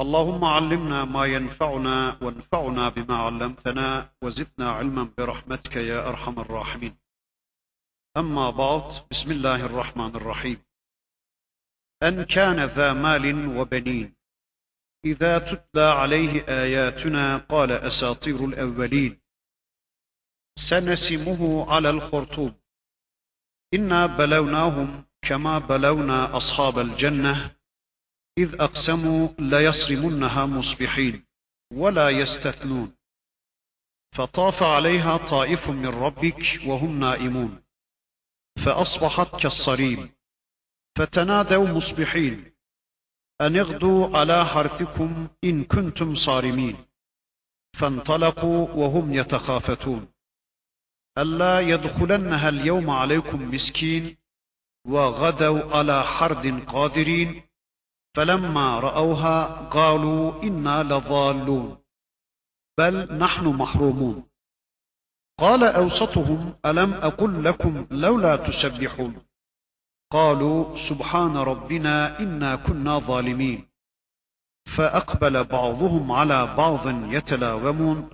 اللهم علمنا ما ينفعنا وانفعنا بما علمتنا وزدنا علما برحمتك يا أرحم الراحمين. أما بعد بسم الله الرحمن الرحيم. أن كان ذا مال وبنين إذا تتلى عليه آياتنا قال أساطير الأولين. سنسمه على الخرطوم. إنا بلوناهم كما بلونا أصحاب الجنة إذ أقسموا ليصرمنها مصبحين ولا يستثنون. فطاف عليها طائف من ربك وهم نائمون. فأصبحت كالصريم. فتنادوا مصبحين. أن اغدوا على حرثكم إن كنتم صارمين. فانطلقوا وهم يتخافتون. ألا يدخلنها اليوم عليكم مسكين. وغدوا على حرد قادرين. فلما رأوها قالوا إنا لضالون بل نحن محرومون. قال أوسطهم ألم أقل لكم لولا تسبحون؟ قالوا سبحان ربنا إنا كنا ظالمين. فأقبل بعضهم على بعض يتلاومون.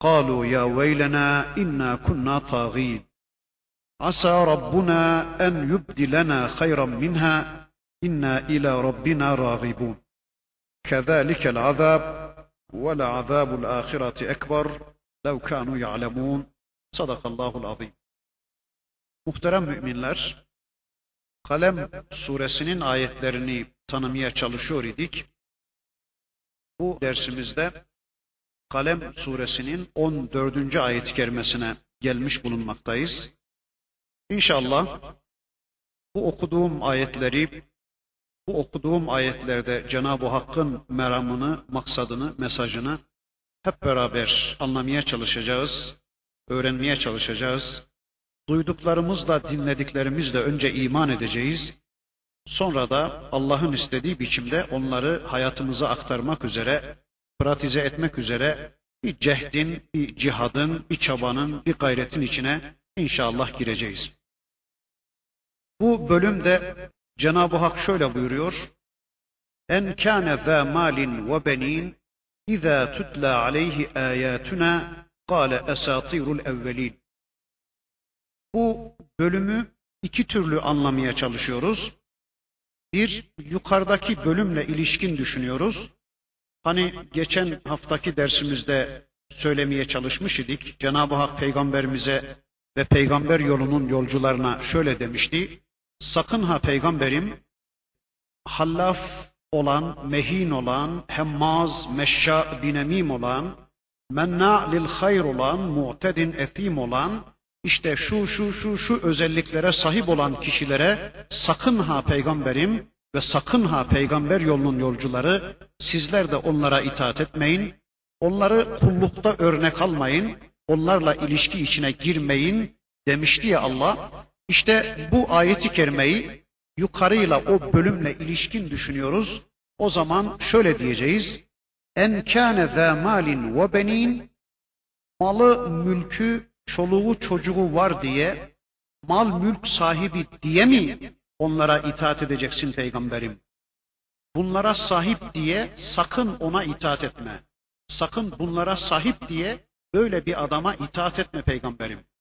قالوا يا ويلنا إنا كنا طاغين. عسى ربنا أن يبدلنا خيرا منها İnna ila rabbina ragibun. Kezalikel azab ve la azabul ahireti ekber lev kanu ya'lemun. Sadakallahul azim. Muhterem müminler, Kalem suresinin ayetlerini tanımaya çalışıyor idik. Bu dersimizde Kalem suresinin 14. ayet-i kerimesine gelmiş bulunmaktayız. İnşallah bu okuduğum ayetleri bu okuduğum ayetlerde Cenab-ı Hakk'ın meramını, maksadını, mesajını hep beraber anlamaya çalışacağız, öğrenmeye çalışacağız. Duyduklarımızla, dinlediklerimizle önce iman edeceğiz. Sonra da Allah'ın istediği biçimde onları hayatımıza aktarmak üzere, pratize etmek üzere bir cehdin, bir cihadın, bir çabanın, bir gayretin içine inşallah gireceğiz. Bu bölümde Cenab-ı Hak şöyle buyuruyor. En kâne zâ malin ve benin izâ tutla aleyhi âyâtuna kâle esâtirul evvelin. Bu bölümü iki türlü anlamaya çalışıyoruz. Bir, yukarıdaki bölümle ilişkin düşünüyoruz. Hani geçen haftaki dersimizde söylemeye çalışmış idik. Cenab-ı Hak peygamberimize ve peygamber yolunun yolcularına şöyle demişti. Sakın ha peygamberim hallaf olan, mehin olan, hemmaz, meşşa, binemim olan, menna lil hayr olan, mu'tedin etim olan, işte şu şu şu şu özelliklere sahip olan kişilere sakın ha peygamberim ve sakın ha peygamber yolunun yolcuları sizler de onlara itaat etmeyin. Onları kullukta örnek almayın. Onlarla ilişki içine girmeyin demişti ya Allah. İşte bu ayeti kerimeyi yukarıyla o bölümle ilişkin düşünüyoruz. O zaman şöyle diyeceğiz. En kâne zâ malin ve benin malı, mülkü, çoluğu, çocuğu var diye mal mülk sahibi diye mi onlara itaat edeceksin peygamberim? Bunlara sahip diye sakın ona itaat etme. Sakın bunlara sahip diye böyle bir adama itaat etme peygamberim.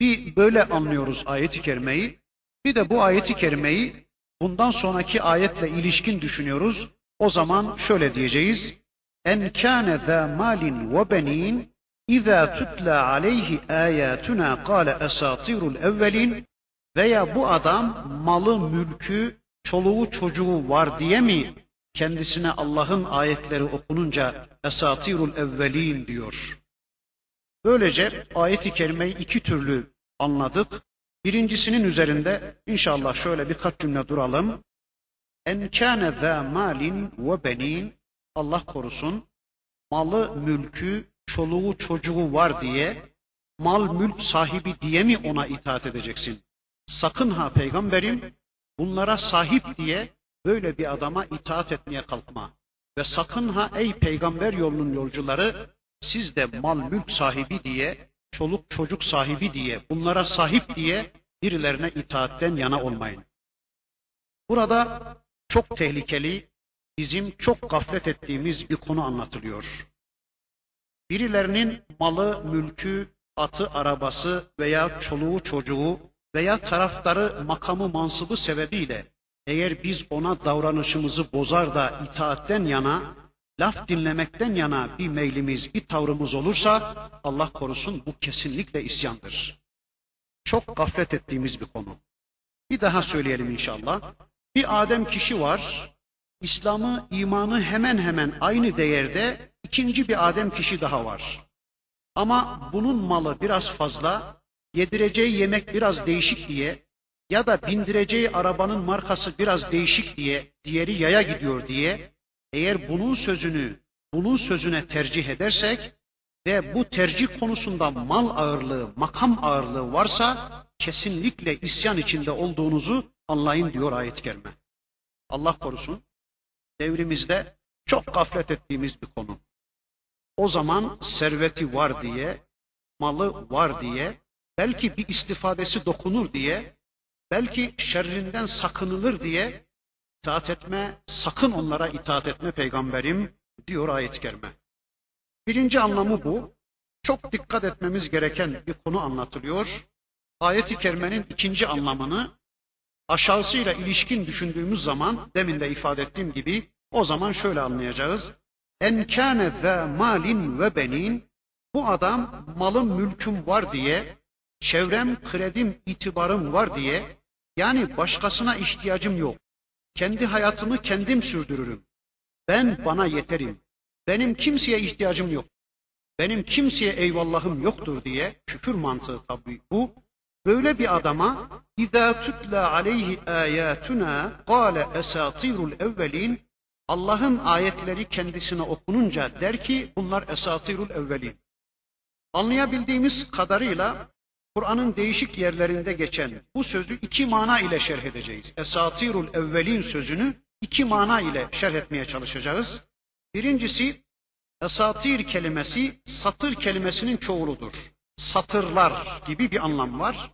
Bir böyle anlıyoruz ayeti kerimeyi. Bir de bu ayeti kerimeyi bundan sonraki ayetle ilişkin düşünüyoruz. O zaman şöyle diyeceğiz. En kâne zâ malin ve benin İzâ tutla aleyhi âyâtuna kâle esâtirul evvelin veya bu adam malı, mülkü, çoluğu, çocuğu var diye mi kendisine Allah'ın ayetleri okununca esatirul evvelin diyor. Böylece ayeti kerimeyi iki türlü anladık. Birincisinin üzerinde inşallah şöyle birkaç cümle duralım. En kâne zâ malin ve benin Allah korusun malı, mülkü, çoluğu, çocuğu var diye mal mülk sahibi diye mi ona itaat edeceksin? Sakın ha peygamberim bunlara sahip diye böyle bir adama itaat etmeye kalkma. Ve sakın ha ey peygamber yolunun yolcuları siz de mal mülk sahibi diye, çoluk çocuk sahibi diye, bunlara sahip diye birilerine itaatten yana olmayın. Burada çok tehlikeli, bizim çok gaflet ettiğimiz bir konu anlatılıyor. Birilerinin malı, mülkü, atı, arabası veya çoluğu, çocuğu veya taraftarı, makamı, mansıbı sebebiyle eğer biz ona davranışımızı bozar da itaatten yana, laf dinlemekten yana bir meylimiz, bir tavrımız olursa Allah korusun bu kesinlikle isyandır. Çok gaflet ettiğimiz bir konu. Bir daha söyleyelim inşallah. Bir Adem kişi var. İslam'ı, imanı hemen hemen aynı değerde ikinci bir Adem kişi daha var. Ama bunun malı biraz fazla, yedireceği yemek biraz değişik diye ya da bindireceği arabanın markası biraz değişik diye, diğeri yaya gidiyor diye eğer bunun sözünü bunun sözüne tercih edersek ve bu tercih konusunda mal ağırlığı, makam ağırlığı varsa kesinlikle isyan içinde olduğunuzu anlayın diyor ayet gelme. Allah korusun. Devrimizde çok gaflet ettiğimiz bir konu. O zaman serveti var diye, malı var diye, belki bir istifadesi dokunur diye, belki şerrinden sakınılır diye itaat etme, sakın onlara itaat etme peygamberim diyor ayet-i kerime. Birinci anlamı bu. Çok dikkat etmemiz gereken bir konu anlatılıyor. Ayet-i kerimenin ikinci anlamını aşağısıyla ilişkin düşündüğümüz zaman demin de ifade ettiğim gibi o zaman şöyle anlayacağız. En kâne ve malin ve benin bu adam malım mülküm var diye, çevrem, kredim, itibarım var diye yani başkasına ihtiyacım yok. Kendi hayatımı kendim sürdürürüm. Ben bana yeterim. Benim kimseye ihtiyacım yok. Benim kimseye eyvallahım yoktur diye küfür mantığı tabii bu. Böyle bir adama اِذَا تُتْلَى عَلَيْهِ آيَاتُنَا قَالَ اَسَاطِيرُ الْاَوَّلِينَ Allah'ın ayetleri kendisine okununca der ki bunlar esatirul evvelin. Anlayabildiğimiz kadarıyla Kur'an'ın değişik yerlerinde geçen bu sözü iki mana ile şerh edeceğiz. Esatirul evvelin sözünü iki mana ile şerh etmeye çalışacağız. Birincisi esatir kelimesi satır kelimesinin çoğuludur. Satırlar gibi bir anlam var.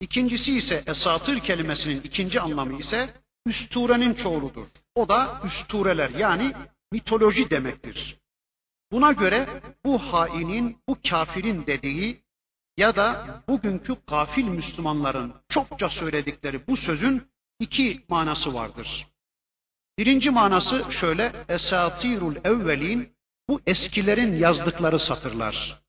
İkincisi ise esatır kelimesinin ikinci anlamı ise üsturenin çoğuludur. O da üstureler yani mitoloji demektir. Buna göre bu hainin, bu kafirin dediği ya da bugünkü gafil Müslümanların çokça söyledikleri bu sözün iki manası vardır. Birinci manası şöyle, esatirul evvelin, bu eskilerin yazdıkları satırlar.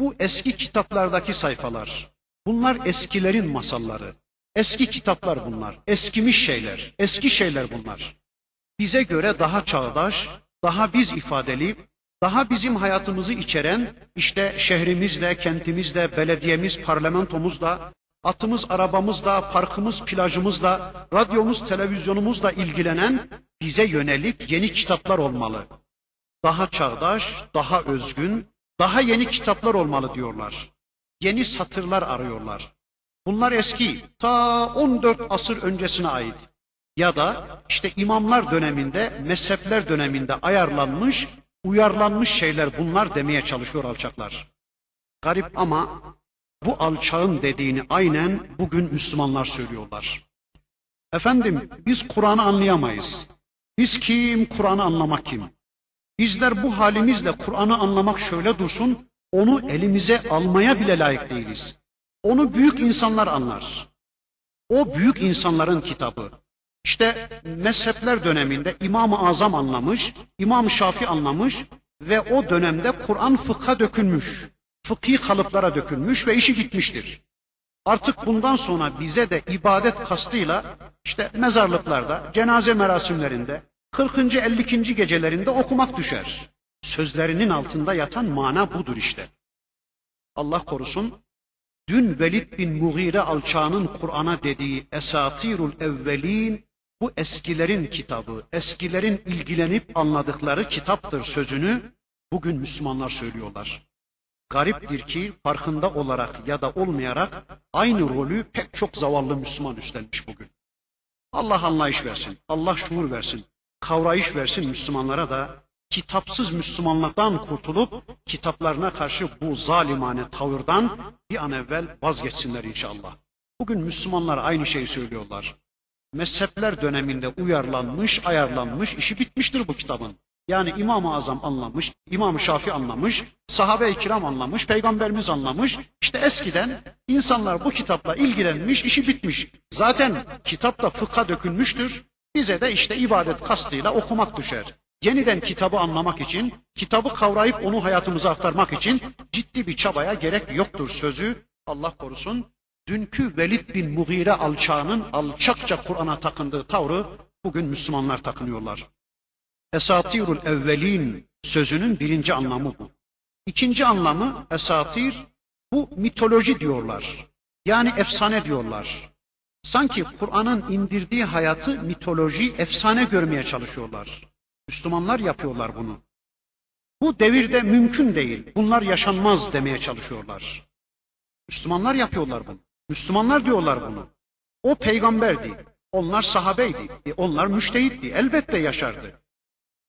Bu eski kitaplardaki sayfalar. Bunlar eskilerin masalları. Eski kitaplar bunlar. Eskimiş şeyler. Eski şeyler bunlar. Bize göre daha çağdaş, daha biz ifadeli, daha bizim hayatımızı içeren işte şehrimizle, kentimizle, belediyemiz, parlamentomuzla, atımız, arabamızla, parkımız, plajımızla, radyomuz, televizyonumuzla ilgilenen bize yönelik yeni kitaplar olmalı. Daha çağdaş, daha özgün, daha yeni kitaplar olmalı diyorlar. Yeni satırlar arıyorlar. Bunlar eski, ta 14 asır öncesine ait. Ya da işte imamlar döneminde, mezhepler döneminde ayarlanmış uyarlanmış şeyler bunlar demeye çalışıyor alçaklar. Garip ama bu alçağın dediğini aynen bugün Müslümanlar söylüyorlar. Efendim biz Kur'an'ı anlayamayız. Biz kim, Kur'an'ı anlamak kim? Bizler bu halimizle Kur'an'ı anlamak şöyle dursun, onu elimize almaya bile layık değiliz. Onu büyük insanlar anlar. O büyük insanların kitabı. İşte mezhepler döneminde İmam-ı Azam anlamış, İmam Şafi anlamış ve o dönemde Kur'an fıkha dökülmüş. Fıkhi kalıplara dökülmüş ve işi bitmiştir. Artık bundan sonra bize de ibadet kastıyla işte mezarlıklarda, cenaze merasimlerinde, 40. 52. gecelerinde okumak düşer. Sözlerinin altında yatan mana budur işte. Allah korusun. Dün Velid bin Mughire alçağının Kur'an'a dediği esatirul evvelin bu eskilerin kitabı, eskilerin ilgilenip anladıkları kitaptır sözünü bugün Müslümanlar söylüyorlar. Gariptir ki farkında olarak ya da olmayarak aynı rolü pek çok zavallı Müslüman üstlenmiş bugün. Allah anlayış versin, Allah şuur versin, kavrayış versin Müslümanlara da kitapsız Müslümanlıktan kurtulup kitaplarına karşı bu zalimane tavırdan bir an evvel vazgeçsinler inşallah. Bugün Müslümanlar aynı şeyi söylüyorlar. Mezhepler döneminde uyarlanmış, ayarlanmış, işi bitmiştir bu kitabın. Yani İmam-ı Azam anlamış, İmam-ı Şafi anlamış, sahabe-i kiram anlamış, peygamberimiz anlamış. İşte eskiden insanlar bu kitapla ilgilenmiş, işi bitmiş. Zaten kitap da fıkha dökülmüştür. Bize de işte ibadet kastıyla okumak düşer. Yeniden kitabı anlamak için, kitabı kavrayıp onu hayatımıza aktarmak için ciddi bir çabaya gerek yoktur sözü. Allah korusun. Dünkü Velid bin Mughire alçağının alçakça Kur'an'a takındığı tavrı bugün Müslümanlar takınıyorlar. Esatirul evvelin sözünün birinci anlamı bu. İkinci anlamı esatir bu mitoloji diyorlar. Yani efsane diyorlar. Sanki Kur'an'ın indirdiği hayatı mitoloji, efsane görmeye çalışıyorlar. Müslümanlar yapıyorlar bunu. Bu devirde mümkün değil. Bunlar yaşanmaz demeye çalışıyorlar. Müslümanlar yapıyorlar bunu. Müslümanlar diyorlar bunu. O peygamberdi. Onlar sahabeydi. E onlar müştehitti. Elbette yaşardı.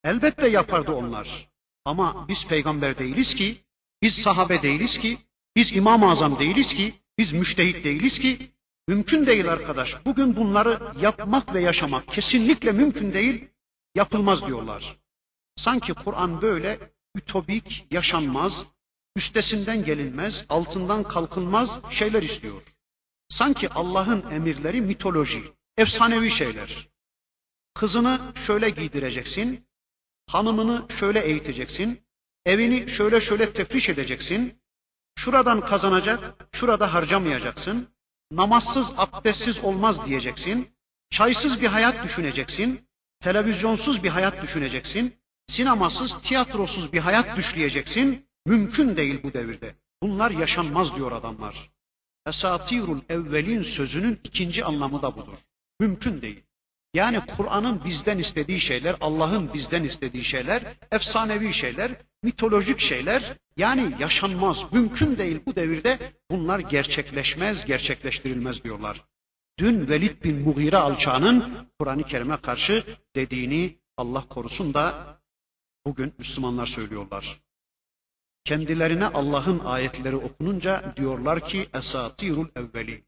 Elbette yapardı onlar. Ama biz peygamber değiliz ki, biz sahabe değiliz ki, biz İmam-ı Azam değiliz ki, biz müştehit değiliz ki. Mümkün değil arkadaş. Bugün bunları yapmak ve yaşamak kesinlikle mümkün değil, yapılmaz diyorlar. Sanki Kur'an böyle ütopik, yaşanmaz, üstesinden gelinmez, altından kalkılmaz şeyler istiyor. Sanki Allah'ın emirleri mitoloji, efsanevi şeyler. Kızını şöyle giydireceksin, hanımını şöyle eğiteceksin, evini şöyle şöyle tefriş edeceksin, şuradan kazanacak, şurada harcamayacaksın, namazsız, abdestsiz olmaz diyeceksin, çaysız bir hayat düşüneceksin, televizyonsuz bir hayat düşüneceksin, sinemasız, tiyatrosuz bir hayat düşleyeceksin. Mümkün değil bu devirde. Bunlar yaşanmaz diyor adamlar. Esatirul evvelin sözünün ikinci anlamı da budur. Mümkün değil. Yani Kur'an'ın bizden istediği şeyler, Allah'ın bizden istediği şeyler, efsanevi şeyler, mitolojik şeyler, yani yaşanmaz, mümkün değil bu devirde bunlar gerçekleşmez, gerçekleştirilmez diyorlar. Dün Velid bin Mughire alçağının Kur'an-ı Kerim'e karşı dediğini Allah korusun da bugün Müslümanlar söylüyorlar. Kendilerine Allah'ın ayetleri okununca diyorlar ki esatirul evveli.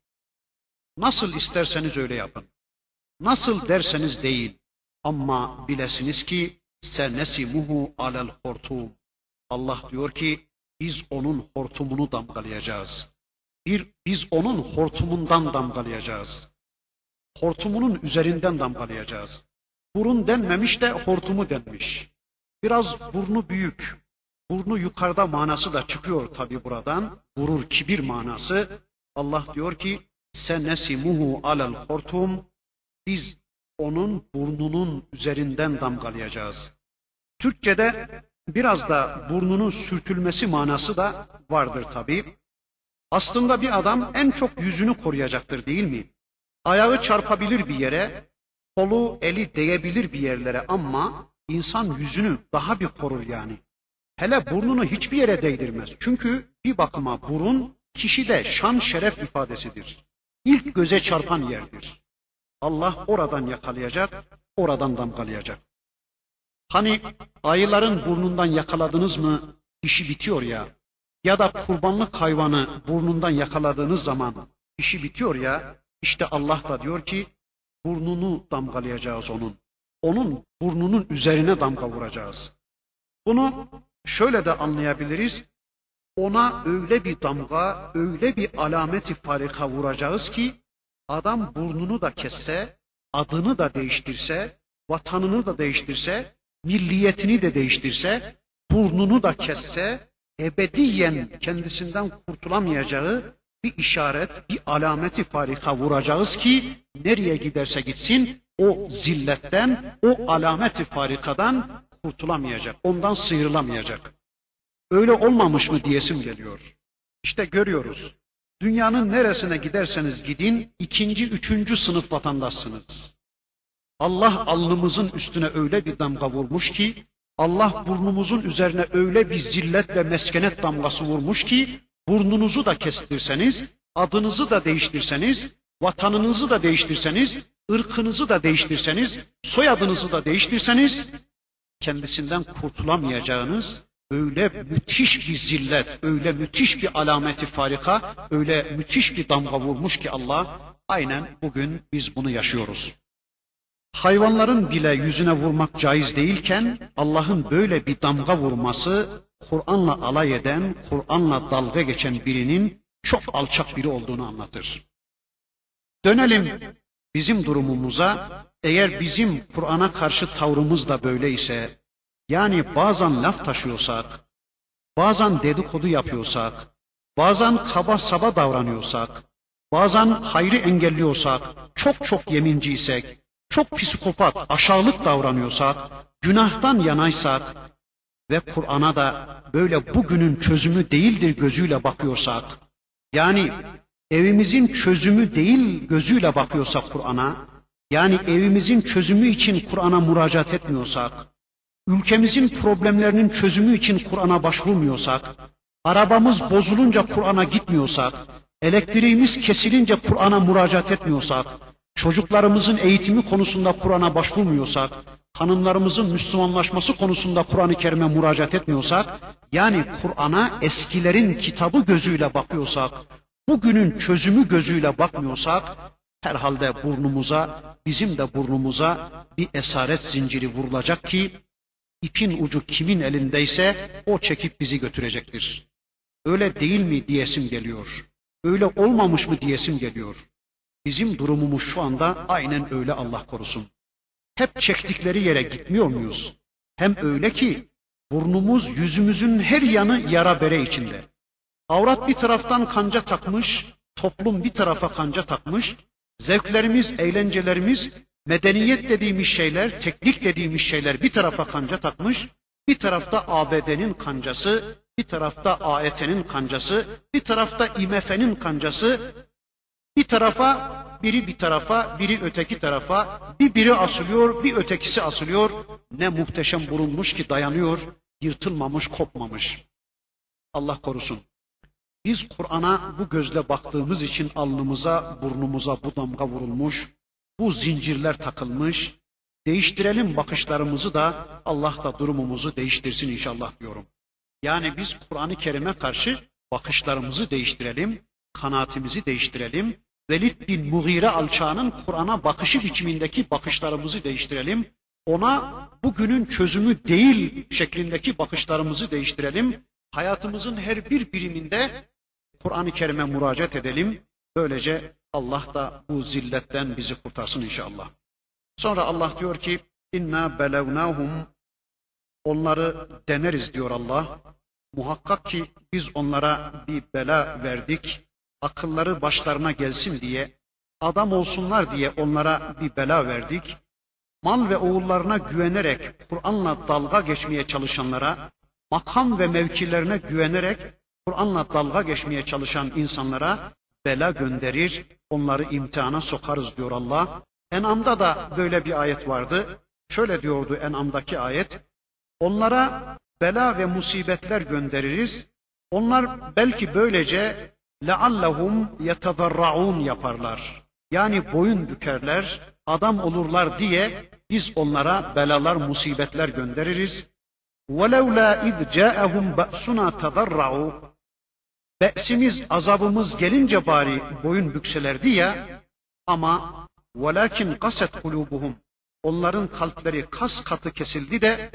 Nasıl isterseniz öyle yapın. Nasıl derseniz değil. Ama bilesiniz ki senesimuhu alel hortum. Allah diyor ki biz onun hortumunu damgalayacağız. Bir biz onun hortumundan damgalayacağız. Hortumunun üzerinden damgalayacağız. Burun denmemiş de hortumu denmiş. Biraz burnu büyük, burnu yukarıda manası da çıkıyor tabi buradan. Gurur, kibir manası. Allah diyor ki senesimuhu alel hortum biz onun burnunun üzerinden damgalayacağız. Türkçede biraz da burnunun sürtülmesi manası da vardır tabi. Aslında bir adam en çok yüzünü koruyacaktır değil mi? Ayağı çarpabilir bir yere, kolu, eli değebilir bir yerlere ama insan yüzünü daha bir korur yani. Hele burnunu hiçbir yere değdirmez. Çünkü bir bakıma burun kişide şan şeref ifadesidir. İlk göze çarpan yerdir. Allah oradan yakalayacak, oradan damgalayacak. Hani ayıların burnundan yakaladınız mı işi bitiyor ya. Ya da kurbanlık hayvanı burnundan yakaladığınız zaman işi bitiyor ya. İşte Allah da diyor ki burnunu damgalayacağız onun. Onun burnunun üzerine damga vuracağız. Bunu şöyle de anlayabiliriz. Ona öyle bir damga, öyle bir alameti farika vuracağız ki adam burnunu da kesse, adını da değiştirse, vatanını da değiştirse, milliyetini de değiştirse, burnunu da kesse, ebediyen kendisinden kurtulamayacağı bir işaret, bir alameti farika vuracağız ki nereye giderse gitsin o zilletten, o alameti farikadan kurtulamayacak, ondan sıyrılamayacak. Öyle olmamış mı diyesim geliyor. İşte görüyoruz. Dünyanın neresine giderseniz gidin, ikinci, üçüncü sınıf vatandaşsınız. Allah alnımızın üstüne öyle bir damga vurmuş ki, Allah burnumuzun üzerine öyle bir zillet ve meskenet damgası vurmuş ki burnunuzu da kestirseniz, adınızı da değiştirseniz, vatanınızı da değiştirseniz, ırkınızı da değiştirseniz, soyadınızı da değiştirseniz kendisinden kurtulamayacağınız öyle müthiş bir zillet, öyle müthiş bir alameti farika, öyle müthiş bir damga vurmuş ki Allah aynen bugün biz bunu yaşıyoruz. Hayvanların bile yüzüne vurmak caiz değilken Allah'ın böyle bir damga vurması Kur'an'la alay eden, Kur'an'la dalga geçen birinin çok alçak biri olduğunu anlatır. Dönelim bizim durumumuza. Eğer bizim Kur'an'a karşı tavrımız da böyleyse, yani bazen laf taşıyorsak, bazen dedikodu yapıyorsak, bazen kaba saba davranıyorsak, bazen hayrı engelliyorsak, çok çok yeminciysek, çok psikopat, aşağılık davranıyorsak, günahtan yanaysak ve Kur'an'a da böyle bugünün çözümü değildir gözüyle bakıyorsak, yani evimizin çözümü değil gözüyle bakıyorsak Kur'an'a, yani evimizin çözümü için Kur'an'a müracaat etmiyorsak, ülkemizin problemlerinin çözümü için Kur'an'a başvurmuyorsak, arabamız bozulunca Kur'an'a gitmiyorsak, elektriğimiz kesilince Kur'an'a müracaat etmiyorsak, çocuklarımızın eğitimi konusunda Kur'an'a başvurmuyorsak, hanımlarımızın Müslümanlaşması konusunda Kur'an-ı Kerim'e müracaat etmiyorsak, yani Kur'an'a eskilerin kitabı gözüyle bakıyorsak, bugünün çözümü gözüyle bakmıyorsak, herhalde burnumuza, bizim de burnumuza bir esaret zinciri vurulacak ki, ipin ucu kimin elindeyse o çekip bizi götürecektir. Öyle değil mi diyesim geliyor. Öyle olmamış mı diyesim geliyor. Bizim durumumuz şu anda aynen öyle Allah korusun. Hep çektikleri yere gitmiyor muyuz? Hem öyle ki burnumuz yüzümüzün her yanı yara bere içinde. Avrat bir taraftan kanca takmış, toplum bir tarafa kanca takmış, zevklerimiz, eğlencelerimiz, medeniyet dediğimiz şeyler, teknik dediğimiz şeyler bir tarafa kanca takmış, bir tarafta ABD'nin kancası, bir tarafta AET'nin kancası, bir tarafta IMF'nin kancası, bir tarafa, biri bir tarafa, biri öteki tarafa, bir biri asılıyor, bir ötekisi asılıyor. Ne muhteşem burunmuş ki dayanıyor, yırtılmamış, kopmamış. Allah korusun. Biz Kur'an'a bu gözle baktığımız için alnımıza, burnumuza bu damga vurulmuş, bu zincirler takılmış. Değiştirelim bakışlarımızı da Allah da durumumuzu değiştirsin inşallah diyorum. Yani biz Kur'an-ı Kerim'e karşı bakışlarımızı değiştirelim, kanaatimizi değiştirelim. Velid bin Mughire alçağının Kur'an'a bakışı biçimindeki bakışlarımızı değiştirelim. Ona bugünün çözümü değil şeklindeki bakışlarımızı değiştirelim. Hayatımızın her bir biriminde Kur'an-ı Kerim'e müracaat edelim. Böylece Allah da bu zilletten bizi kurtarsın inşallah. Sonra Allah diyor ki inna belevnahum onları deneriz diyor Allah. Muhakkak ki biz onlara bir bela verdik. Akılları başlarına gelsin diye, adam olsunlar diye onlara bir bela verdik. Mal ve oğullarına güvenerek Kur'an'la dalga geçmeye çalışanlara, makam ve mevkilerine güvenerek Kur'an'la dalga geçmeye çalışan insanlara bela gönderir, onları imtihana sokarız diyor Allah. En'am'da da böyle bir ayet vardı. Şöyle diyordu En'am'daki ayet. Onlara bela ve musibetler göndeririz. Onlar belki böylece leallehum yetedarraun yaparlar. Yani boyun bükerler, adam olurlar diye biz onlara belalar, musibetler göndeririz. وَلَوْلَا اِذْ جَاءَهُمْ بَأْسُنَا تَضَرَّعُوا Be'simiz, azabımız gelince bari boyun bükselerdi ya ama velakin kaset kulubuhum. Onların kalpleri kas katı kesildi de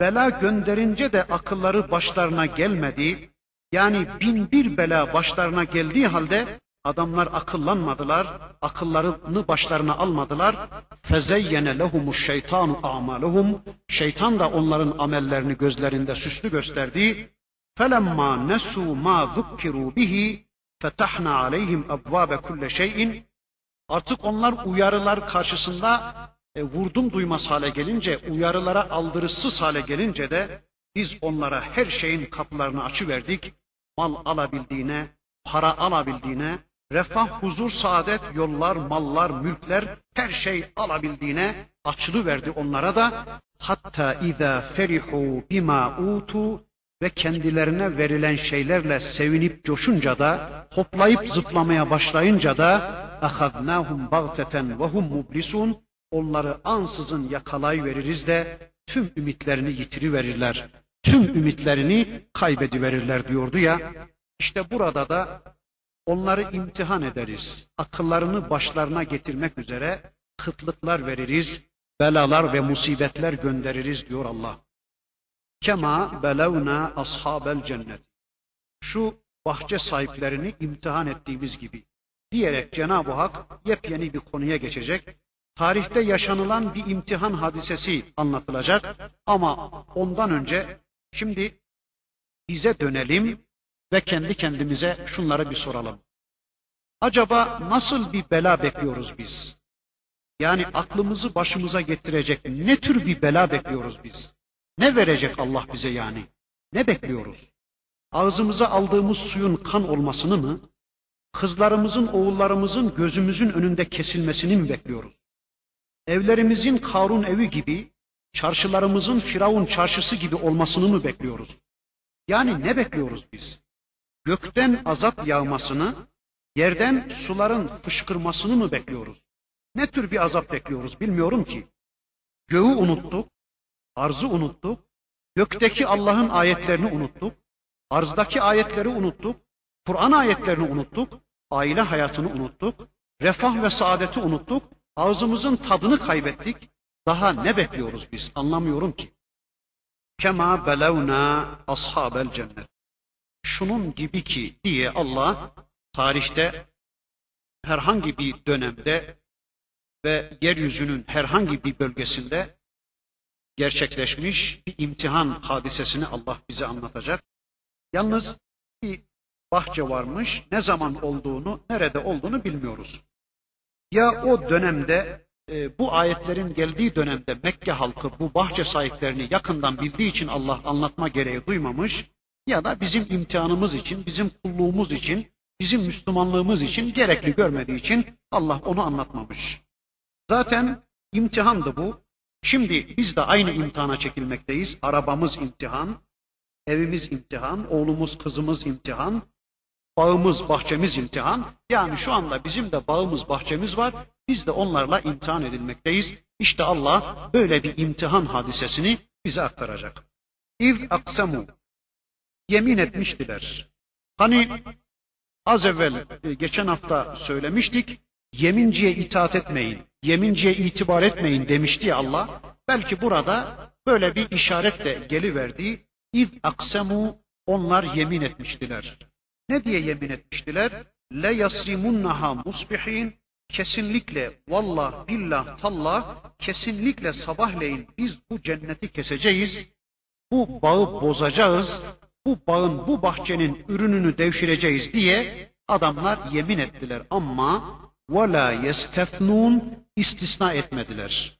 bela gönderince de akılları başlarına gelmedi. Yani bin bir bela başlarına geldiği halde adamlar akıllanmadılar, akıllarını başlarına almadılar. Fezeyyene lehumuş şeytanu amaluhum. Şeytan da onların amellerini gözlerinde süslü gösterdi. Felemma nesu ma zukkiru bihi fetahna aleyhim ebvabe kulle şeyin. Artık onlar uyarılar karşısında e, vurdum duymaz hale gelince, uyarılara aldırışsız hale gelince de biz onlara her şeyin kapılarını açıverdik. Mal alabildiğine, para alabildiğine, refah, huzur, saadet, yollar, mallar, mülkler, her şey alabildiğine açılı verdi onlara da hatta iza ferihu bima utu ve kendilerine verilen şeylerle sevinip coşunca da hoplayıp zıplamaya başlayınca da ahaznahum bagteten ve hum mublisun onları ansızın yakalayıveririz de tüm ümitlerini yitiriverirler. Tüm ümitlerini kaybediverirler diyordu ya. İşte burada da onları imtihan ederiz. Akıllarını başlarına getirmek üzere kıtlıklar veririz, belalar ve musibetler göndeririz diyor Allah. Kema belevna ashabel cennet. Şu bahçe sahiplerini imtihan ettiğimiz gibi diyerek Cenab-ı Hak yepyeni bir konuya geçecek. Tarihte yaşanılan bir imtihan hadisesi anlatılacak ama ondan önce şimdi bize dönelim ve kendi kendimize şunları bir soralım. Acaba nasıl bir bela bekliyoruz biz? Yani aklımızı başımıza getirecek ne tür bir bela bekliyoruz biz? Ne verecek Allah bize yani? Ne bekliyoruz? Ağzımıza aldığımız suyun kan olmasını mı? Kızlarımızın, oğullarımızın gözümüzün önünde kesilmesini mi bekliyoruz? Evlerimizin Karun evi gibi, çarşılarımızın Firavun çarşısı gibi olmasını mı bekliyoruz? Yani ne bekliyoruz biz? Gökten azap yağmasını, yerden suların fışkırmasını mı bekliyoruz? Ne tür bir azap bekliyoruz bilmiyorum ki. Göğü unuttuk, arzı unuttuk, gökteki Allah'ın ayetlerini unuttuk, arzdaki ayetleri unuttuk, Kur'an ayetlerini unuttuk, aile hayatını unuttuk, refah ve saadeti unuttuk, ağzımızın tadını kaybettik. Daha ne bekliyoruz biz anlamıyorum ki. Kema belevna ashabel cennet. Şunun gibi ki diye Allah tarihte herhangi bir dönemde ve yeryüzünün herhangi bir bölgesinde gerçekleşmiş bir imtihan hadisesini Allah bize anlatacak. Yalnız bir bahçe varmış, ne zaman olduğunu, nerede olduğunu bilmiyoruz. Ya o dönemde, e, bu ayetlerin geldiği dönemde Mekke halkı bu bahçe sahiplerini yakından bildiği için Allah anlatma gereği duymamış, ya da bizim imtihanımız için, bizim kulluğumuz için, bizim Müslümanlığımız için gerekli görmediği için Allah onu anlatmamış. Zaten imtihandı bu. Şimdi biz de aynı imtihana çekilmekteyiz. Arabamız imtihan, evimiz imtihan, oğlumuz kızımız imtihan, bağımız bahçemiz imtihan. Yani şu anda bizim de bağımız bahçemiz var. Biz de onlarla imtihan edilmekteyiz. İşte Allah böyle bir imtihan hadisesini bize aktaracak. İz aksamu yemin etmiştiler. Hani az evvel e, geçen hafta söylemiştik. Yeminciye itaat etmeyin, yeminciye itibar etmeyin demişti ya Allah. Belki burada böyle bir işaret de geliverdi. İz aksemu onlar yemin etmiştiler. Ne diye yemin etmiştiler? Le yasrimunnaha musbihin kesinlikle vallah billah tallah kesinlikle sabahleyin biz bu cenneti keseceğiz. Bu bağı bozacağız. Bu bağın bu bahçenin ürününü devşireceğiz diye adamlar yemin ettiler ama وَلَا يَسْتَثْنُونَ istisna etmediler.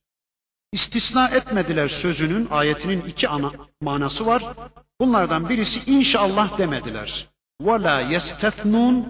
İstisna etmediler sözünün ayetinin iki ana manası var. Bunlardan birisi inşallah demediler. وَلَا يَسْتَثْنُونَ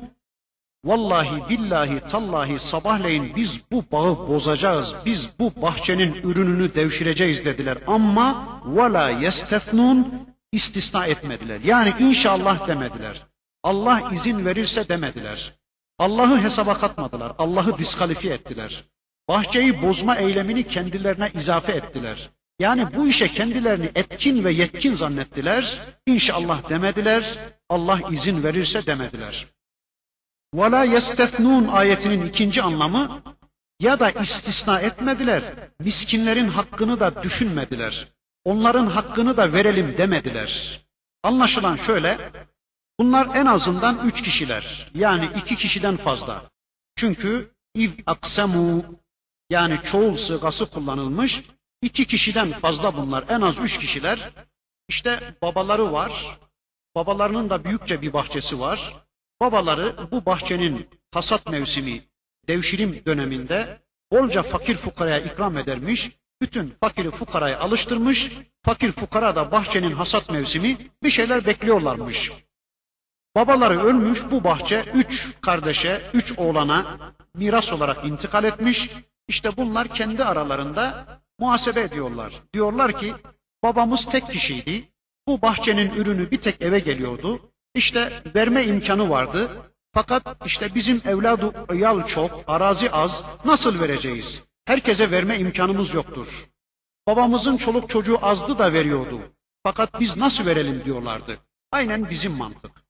Vallahi billahi tallahi sabahleyin biz bu bağı bozacağız, biz bu bahçenin ürününü devşireceğiz dediler. Ama وَلَا يَسْتَثْنُونَ istisna etmediler. Yani inşallah demediler. Allah izin verirse demediler. Allah'ı hesaba katmadılar. Allah'ı diskalifiye ettiler. Bahçeyi bozma eylemini kendilerine izafe ettiler. Yani bu işe kendilerini etkin ve yetkin zannettiler. İnşallah demediler. Allah izin verirse demediler. وَلَا يَسْتَثْنُونَ ayetinin ikinci anlamı ya da istisna etmediler, miskinlerin hakkını da düşünmediler. Onların hakkını da verelim demediler. Anlaşılan şöyle, Bunlar en azından üç kişiler. Yani iki kişiden fazla. Çünkü iv aksemu yani çoğul sığası kullanılmış. İki kişiden fazla bunlar. En az üç kişiler. İşte babaları var. Babalarının da büyükçe bir bahçesi var. Babaları bu bahçenin hasat mevsimi, devşirim döneminde bolca fakir fukaraya ikram edermiş. Bütün fakiri fukarayı alıştırmış. Fakir fukara da bahçenin hasat mevsimi bir şeyler bekliyorlarmış. Babaları ölmüş bu bahçe üç kardeşe, üç oğlana miras olarak intikal etmiş. İşte bunlar kendi aralarında muhasebe ediyorlar. Diyorlar ki babamız tek kişiydi. Bu bahçenin ürünü bir tek eve geliyordu. İşte verme imkanı vardı. Fakat işte bizim evladı yal çok, arazi az. Nasıl vereceğiz? Herkese verme imkanımız yoktur. Babamızın çoluk çocuğu azdı da veriyordu. Fakat biz nasıl verelim diyorlardı. Aynen bizim mantık.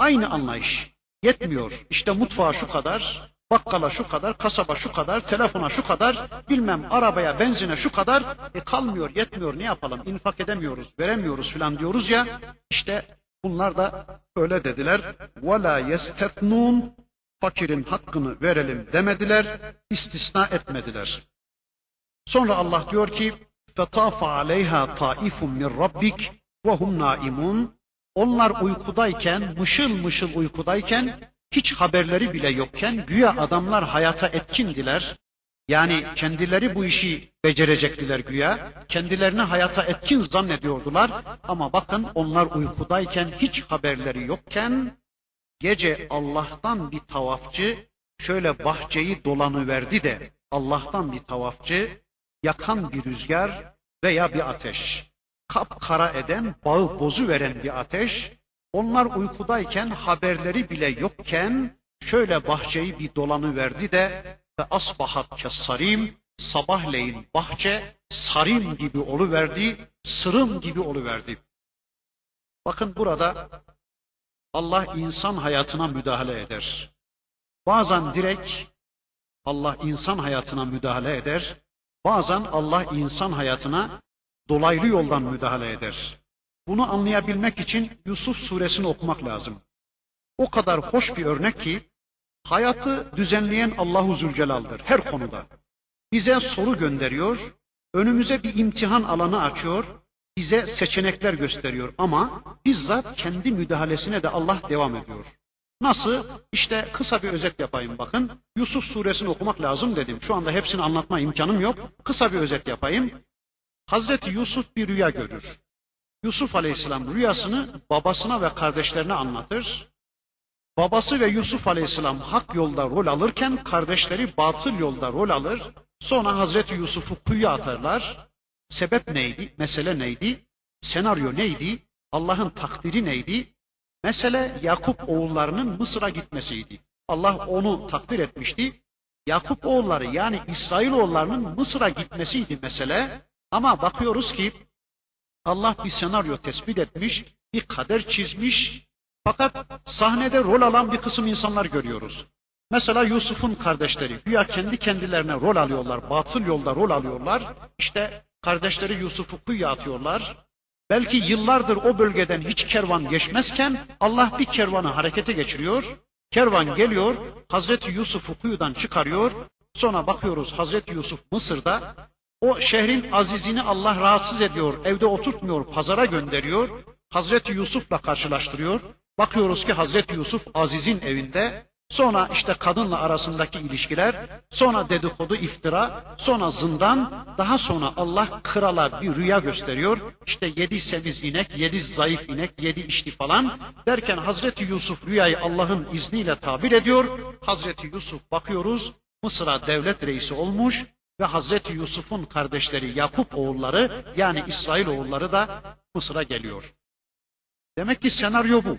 Aynı anlayış. Yetmiyor. İşte mutfağa şu kadar, bakkala şu kadar, kasaba şu kadar, telefona şu kadar, bilmem arabaya, benzine şu kadar. E kalmıyor, yetmiyor. Ne yapalım? İnfak edemiyoruz, veremiyoruz filan diyoruz ya. İşte bunlar da öyle dediler. وَلَا يَسْتَثْنُونَ Fakirin hakkını verelim demediler, istisna etmediler. Sonra Allah diyor ki فَطَافَ عَلَيْهَا طَائِفٌ مِّنْ رَبِّكَ وَهُمْ نَائِمُونَ Onlar uykudayken, mışıl mışıl uykudayken, hiç haberleri bile yokken güya adamlar hayata etkindiler. Yani kendileri bu işi becerecektiler güya. Kendilerini hayata etkin zannediyordular. Ama bakın onlar uykudayken hiç haberleri yokken gece Allah'tan bir tavafçı şöyle bahçeyi dolanıverdi de Allah'tan bir tavafçı yakan bir rüzgar veya bir ateş, kapkara eden, bağı bozu veren bir ateş, onlar uykudayken haberleri bile yokken şöyle bahçeyi bir dolanı verdi de ve asbahat kesarim sabahleyin bahçe sarim gibi oluverdi, sırım gibi oluverdi. Bakın burada Allah insan hayatına müdahale eder. Bazen direkt Allah insan hayatına müdahale eder. Bazen Allah insan hayatına dolaylı yoldan müdahale eder. Bunu anlayabilmek için Yusuf suresini okumak lazım. O kadar hoş bir örnek ki hayatı düzenleyen Allahu Zülcelal'dır her konuda. Bize soru gönderiyor, önümüze bir imtihan alanı açıyor, bize seçenekler gösteriyor ama bizzat kendi müdahalesine de Allah devam ediyor. Nasıl? İşte kısa bir özet yapayım bakın. Yusuf suresini okumak lazım dedim. Şu anda hepsini anlatma imkanım yok. Kısa bir özet yapayım. Hazreti Yusuf bir rüya görür. Yusuf Aleyhisselam rüyasını babasına ve kardeşlerine anlatır. Babası ve Yusuf Aleyhisselam hak yolda rol alırken kardeşleri batıl yolda rol alır. Sonra Hazreti Yusuf'u kuyuya atarlar. Sebep neydi? Mesele neydi? Senaryo neydi? Allah'ın takdiri neydi? Mesele Yakup oğullarının Mısır'a gitmesiydi. Allah onu takdir etmişti. Yakup oğulları yani İsrail oğullarının Mısır'a gitmesiydi mesele. Ama bakıyoruz ki Allah bir senaryo tespit etmiş, bir kader çizmiş. Fakat sahnede rol alan bir kısım insanlar görüyoruz. Mesela Yusuf'un kardeşleri güya kendi kendilerine rol alıyorlar, batıl yolda rol alıyorlar. İşte kardeşleri Yusuf'u kuyuya atıyorlar. Belki yıllardır o bölgeden hiç kervan geçmezken Allah bir kervanı harekete geçiriyor. Kervan geliyor, Hazreti Yusuf'u kuyudan çıkarıyor. Sonra bakıyoruz Hazreti Yusuf Mısır'da. O şehrin azizini Allah rahatsız ediyor, evde oturtmuyor, pazara gönderiyor. Hazreti Yusuf'la karşılaştırıyor. Bakıyoruz ki Hazreti Yusuf Aziz'in evinde. Sonra işte kadınla arasındaki ilişkiler, sonra dedikodu, iftira, sonra zindan, daha sonra Allah krala bir rüya gösteriyor. İşte yedi semiz inek, yedi zayıf inek, yedi içti falan derken Hazreti Yusuf rüyayı Allah'ın izniyle tabir ediyor. Hazreti Yusuf bakıyoruz Mısır'a devlet reisi olmuş ve Hazreti Yusuf'un kardeşleri Yakup oğulları yani İsrail oğulları da Mısır'a geliyor. Demek ki senaryo bu.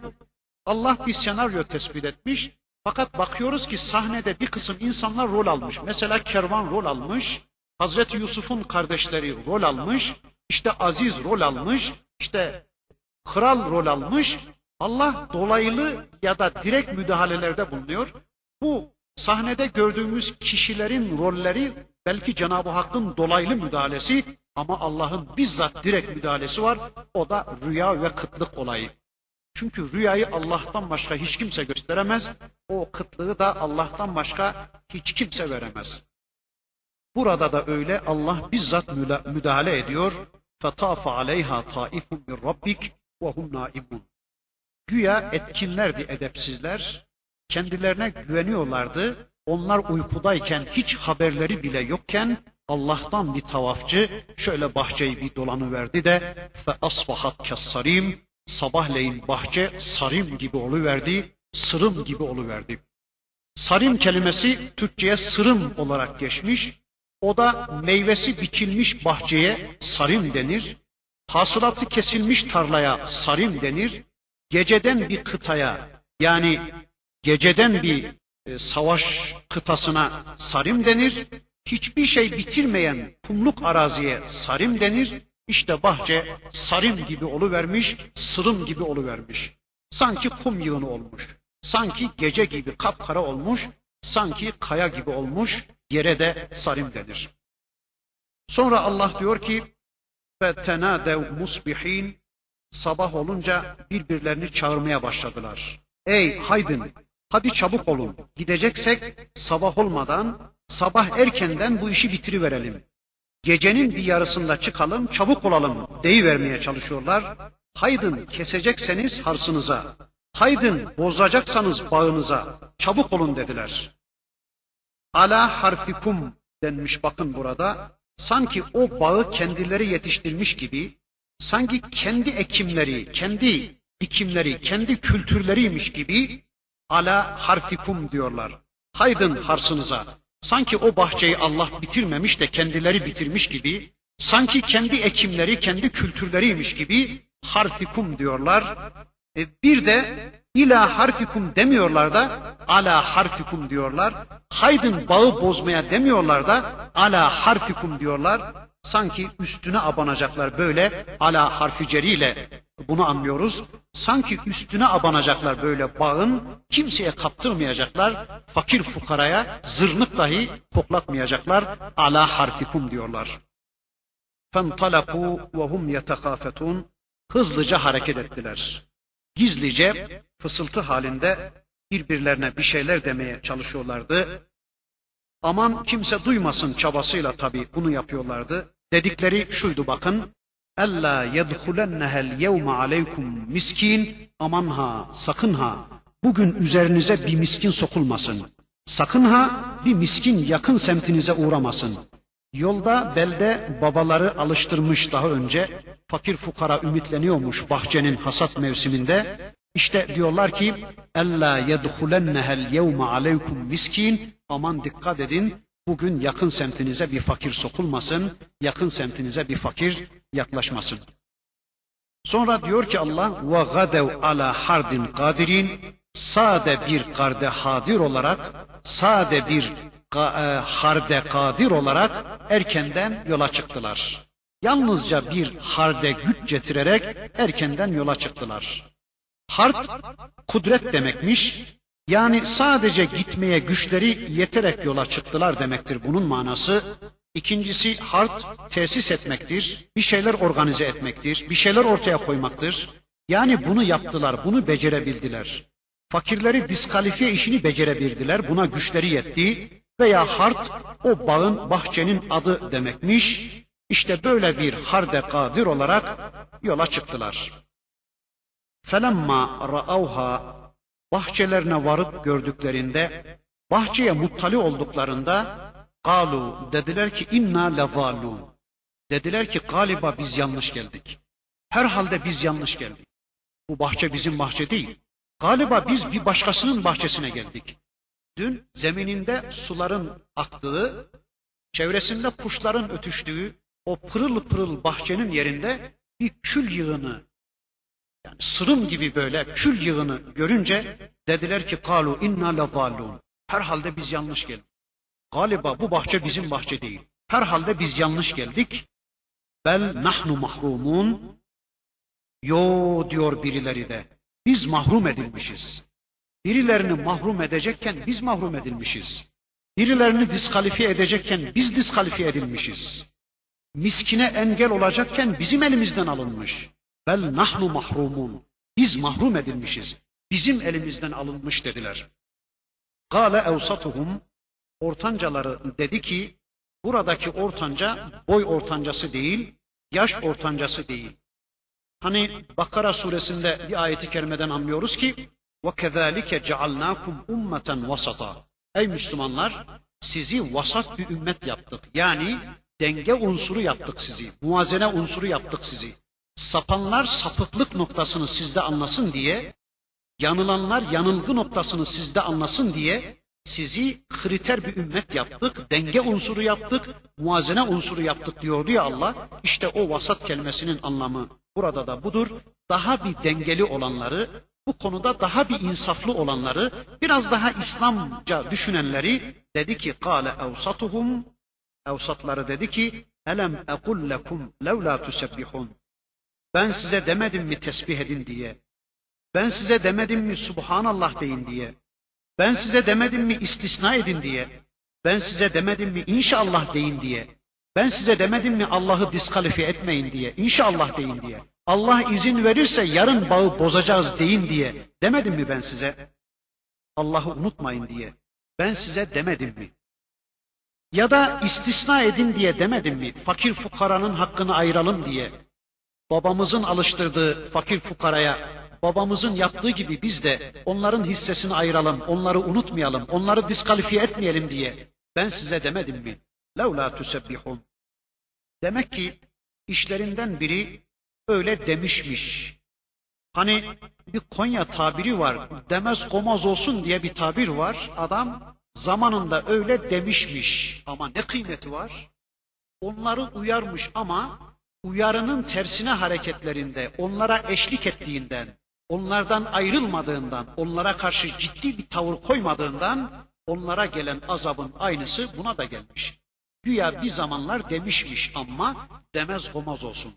Allah bir senaryo tespit etmiş fakat bakıyoruz ki sahnede bir kısım insanlar rol almış. Mesela kervan rol almış, Hazreti Yusuf'un kardeşleri rol almış, işte Aziz rol almış, işte kral rol almış. Allah dolaylı ya da direkt müdahalelerde bulunuyor. Bu sahnede gördüğümüz kişilerin rolleri belki Cenab-ı Hakk'ın dolaylı müdahalesi ama Allah'ın bizzat direkt müdahalesi var. O da rüya ve kıtlık olayı. Çünkü rüyayı Allah'tan başka hiç kimse gösteremez. O kıtlığı da Allah'tan başka hiç kimse veremez. Burada da öyle Allah bizzat müdahale ediyor. فَطَافَ عَلَيْهَا طَائِفٌ مِنْ رَبِّكَ وَهُمْ نَائِمُونَ Güya etkinlerdi edepsizler. Kendilerine güveniyorlardı. Onlar uykudayken hiç haberleri bile yokken Allah'tan bir tavafçı şöyle bahçeyi bir dolanı verdi de fe asbahat kessarim sabahleyin bahçe sarim gibi oluverdi, sırım gibi oluverdi. Sarim kelimesi Türkçe'ye sırım olarak geçmiş. O da meyvesi biçilmiş bahçeye sarim denir. Hasılatı kesilmiş tarlaya sarim denir. Geceden bir kıtaya yani geceden bir e, savaş kıtasına sarim denir. Hiçbir şey bitirmeyen kumluk araziye sarim denir. İşte bahçe sarim gibi oluvermiş, sırım gibi oluvermiş. Sanki kum yığını olmuş. Sanki gece gibi kapkara olmuş, sanki kaya gibi olmuş, yere de sarim denir. Sonra Allah diyor ki ve tenadev musbihin sabah olunca birbirlerini çağırmaya başladılar. Ey haydın hadi çabuk olun. Gideceksek sabah olmadan, sabah erkenden bu işi bitiriverelim. Gecenin bir yarısında çıkalım, çabuk olalım deyivermeye çalışıyorlar. Haydın kesecekseniz harsınıza, haydın bozacaksanız bağınıza, çabuk olun dediler. Ala harfikum denmiş bakın burada. Sanki o bağı kendileri yetiştirmiş gibi, sanki kendi ekimleri, kendi dikimleri, kendi kültürleriymiş gibi ala harfikum diyorlar. Haydın harsınıza. Sanki o bahçeyi Allah bitirmemiş de kendileri bitirmiş gibi, sanki kendi ekimleri, kendi kültürleriymiş gibi harfikum diyorlar. E bir de ila harfikum demiyorlar da ala harfikum diyorlar. Haydın bağı bozmaya demiyorlar da ala harfikum diyorlar Sanki üstüne abanacaklar böyle ala harfi ceriyle bunu anlıyoruz. Sanki üstüne abanacaklar böyle bağın kimseye kaptırmayacaklar. Fakir fukaraya zırnık dahi koklatmayacaklar. Ala harfikum diyorlar. فَانْطَلَقُوا وَهُمْ يَتَخَافَتُونَ Hızlıca hareket ettiler. Gizlice fısıltı halinde birbirlerine bir şeyler demeye çalışıyorlardı. Aman kimse duymasın çabasıyla tabii bunu yapıyorlardı. Dedikleri şuydu bakın. Ella yedhulennehel yevme aleykum miskin. Aman ha, sakın ha. Bugün üzerinize bir miskin sokulmasın. Sakın ha bir miskin yakın semtinize uğramasın. Yolda belde babaları alıştırmış daha önce fakir fukara ümitleniyormuş bahçenin hasat mevsiminde. İşte diyorlar ki ella yedhulennehel yevme aleykum miskin aman dikkat edin bugün yakın semtinize bir fakir sokulmasın yakın semtinize bir fakir yaklaşmasın. Sonra diyor ki Allah ve gadev ala hardin kadirin sade bir karde hadir olarak sade bir e, harde kadir olarak erkenden yola çıktılar. Yalnızca bir harde güç getirerek erkenden yola çıktılar. Hard kudret demekmiş. Yani sadece gitmeye güçleri yeterek yola çıktılar demektir bunun manası. İkincisi hard tesis etmektir. Bir şeyler organize etmektir. Bir şeyler ortaya koymaktır. Yani bunu yaptılar, bunu becerebildiler. Fakirleri diskalifiye işini becerebildiler. Buna güçleri yetti. Veya hard o bağın, bahçenin adı demekmiş. İşte böyle bir harde kadir olarak yola çıktılar. Felemma ra'avha bahçelerine varıp gördüklerinde, bahçeye muttali olduklarında galu dediler ki inna lezalun. Dediler ki galiba biz yanlış geldik. Herhalde biz yanlış geldik. Bu bahçe bizim bahçe değil. Galiba biz bir başkasının bahçesine geldik. Dün zemininde suların aktığı, çevresinde kuşların ötüştüğü o pırıl pırıl bahçenin yerinde bir kül yığını yani sırım gibi böyle kül yığını görünce dediler ki kalu inna lezallun. Herhalde biz yanlış geldik. Galiba bu bahçe bizim bahçe değil. Herhalde biz yanlış geldik. Bel nahnu mahrumun. Yo diyor birileri de. Biz mahrum edilmişiz. Birilerini mahrum edecekken biz mahrum edilmişiz. Birilerini diskalifiye edecekken biz diskalifiye edilmişiz. Miskine engel olacakken bizim elimizden alınmış. Bel nahnu mahrumun. Biz mahrum edilmişiz. Bizim elimizden alınmış dediler. Kale evsatuhum ortancaları dedi ki buradaki ortanca boy ortancası değil, yaş ortancası değil. Hani Bakara suresinde bir ayeti kerimeden anlıyoruz ki وَكَذَٰلِكَ جَعَلْنَاكُمْ اُمَّةً وَسَطًا Ey Müslümanlar sizi vasat bir ümmet yaptık. Yani denge unsuru yaptık sizi. Muazene unsuru yaptık sizi sapanlar sapıklık noktasını sizde anlasın diye, yanılanlar yanılgı noktasını sizde anlasın diye sizi kriter bir ümmet yaptık, denge unsuru yaptık, muazene unsuru yaptık diyordu ya Allah. İşte o vasat kelimesinin anlamı burada da budur. Daha bir dengeli olanları, bu konuda daha bir insaflı olanları, biraz daha İslamca düşünenleri dedi ki kâle evsatuhum evsatları dedi ki elem ekul lekum lev la tusebbihun ben size demedim mi tesbih edin diye. Ben size demedim mi subhanallah deyin diye. Ben size demedim mi istisna edin diye. Ben size demedim mi inşallah deyin diye. Ben size demedim mi Allah'ı diskalifiye etmeyin diye inşallah deyin diye. Allah izin verirse yarın bağı bozacağız deyin diye demedim mi ben size? Allah'ı unutmayın diye. Ben size demedim mi? Ya da istisna edin diye demedim mi? Fakir fukaranın hakkını ayıralım diye babamızın alıştırdığı fakir fukaraya, babamızın yaptığı gibi biz de onların hissesini ayıralım, onları unutmayalım, onları diskalifiye etmeyelim diye ben size demedim mi? Levla tusebbihun. Demek ki işlerinden biri öyle demişmiş. Hani bir Konya tabiri var. Demez komaz olsun diye bir tabir var. Adam zamanında öyle demişmiş. Ama ne kıymeti var? Onları uyarmış ama uyarının tersine hareketlerinde onlara eşlik ettiğinden, onlardan ayrılmadığından, onlara karşı ciddi bir tavır koymadığından onlara gelen azabın aynısı buna da gelmiş. Güya bir zamanlar demişmiş ama demez olmaz olsun.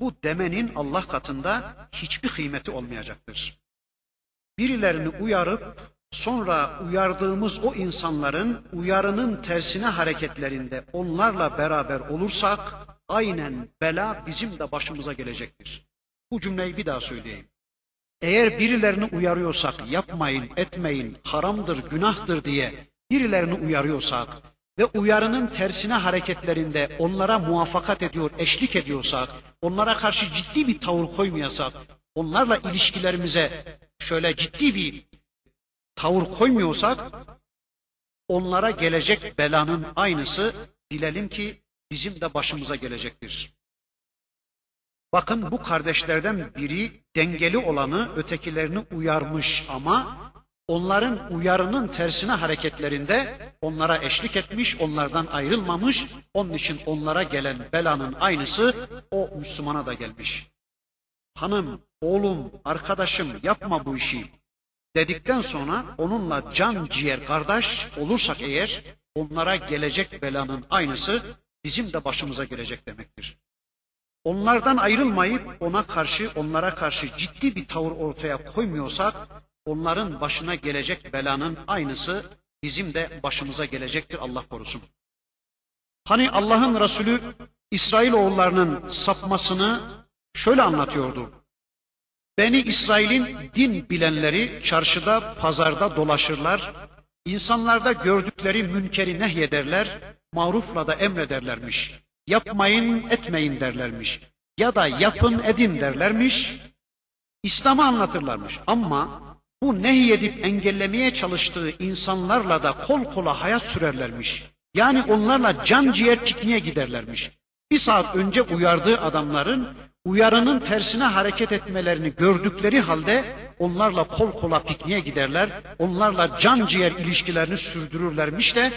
Bu demenin Allah katında hiçbir kıymeti olmayacaktır. Birilerini uyarıp Sonra uyardığımız o insanların uyarının tersine hareketlerinde onlarla beraber olursak aynen bela bizim de başımıza gelecektir. Bu cümleyi bir daha söyleyeyim. Eğer birilerini uyarıyorsak yapmayın, etmeyin, haramdır, günahtır diye birilerini uyarıyorsak ve uyarının tersine hareketlerinde onlara muvaffakat ediyor, eşlik ediyorsak, onlara karşı ciddi bir tavır koymayasak, onlarla ilişkilerimize şöyle ciddi bir tavır koymuyorsak onlara gelecek belanın aynısı dilelim ki bizim de başımıza gelecektir. Bakın bu kardeşlerden biri dengeli olanı ötekilerini uyarmış ama onların uyarının tersine hareketlerinde onlara eşlik etmiş, onlardan ayrılmamış. Onun için onlara gelen belanın aynısı o Müslümana da gelmiş. Hanım, oğlum, arkadaşım yapma bu işi dedikten sonra onunla can ciğer kardeş olursak eğer onlara gelecek belanın aynısı bizim de başımıza gelecek demektir. Onlardan ayrılmayıp ona karşı onlara karşı ciddi bir tavır ortaya koymuyorsak onların başına gelecek belanın aynısı bizim de başımıza gelecektir Allah korusun. Hani Allah'ın Resulü İsrail oğullarının sapmasını şöyle anlatıyordu. Beni İsrail'in din bilenleri çarşıda, pazarda dolaşırlar. İnsanlarda gördükleri münkeri nehyederler, marufla da emrederlermiş. Yapmayın, etmeyin derlermiş. Ya da yapın, edin derlermiş. İslam'ı anlatırlarmış. Ama bu nehyedip engellemeye çalıştığı insanlarla da kol kola hayat sürerlermiş. Yani onlarla can ciğer pikniğe giderlermiş. Bir saat önce uyardığı adamların uyarının tersine hareket etmelerini gördükleri halde onlarla kol kola pikniğe giderler, onlarla can ciğer ilişkilerini sürdürürlermiş de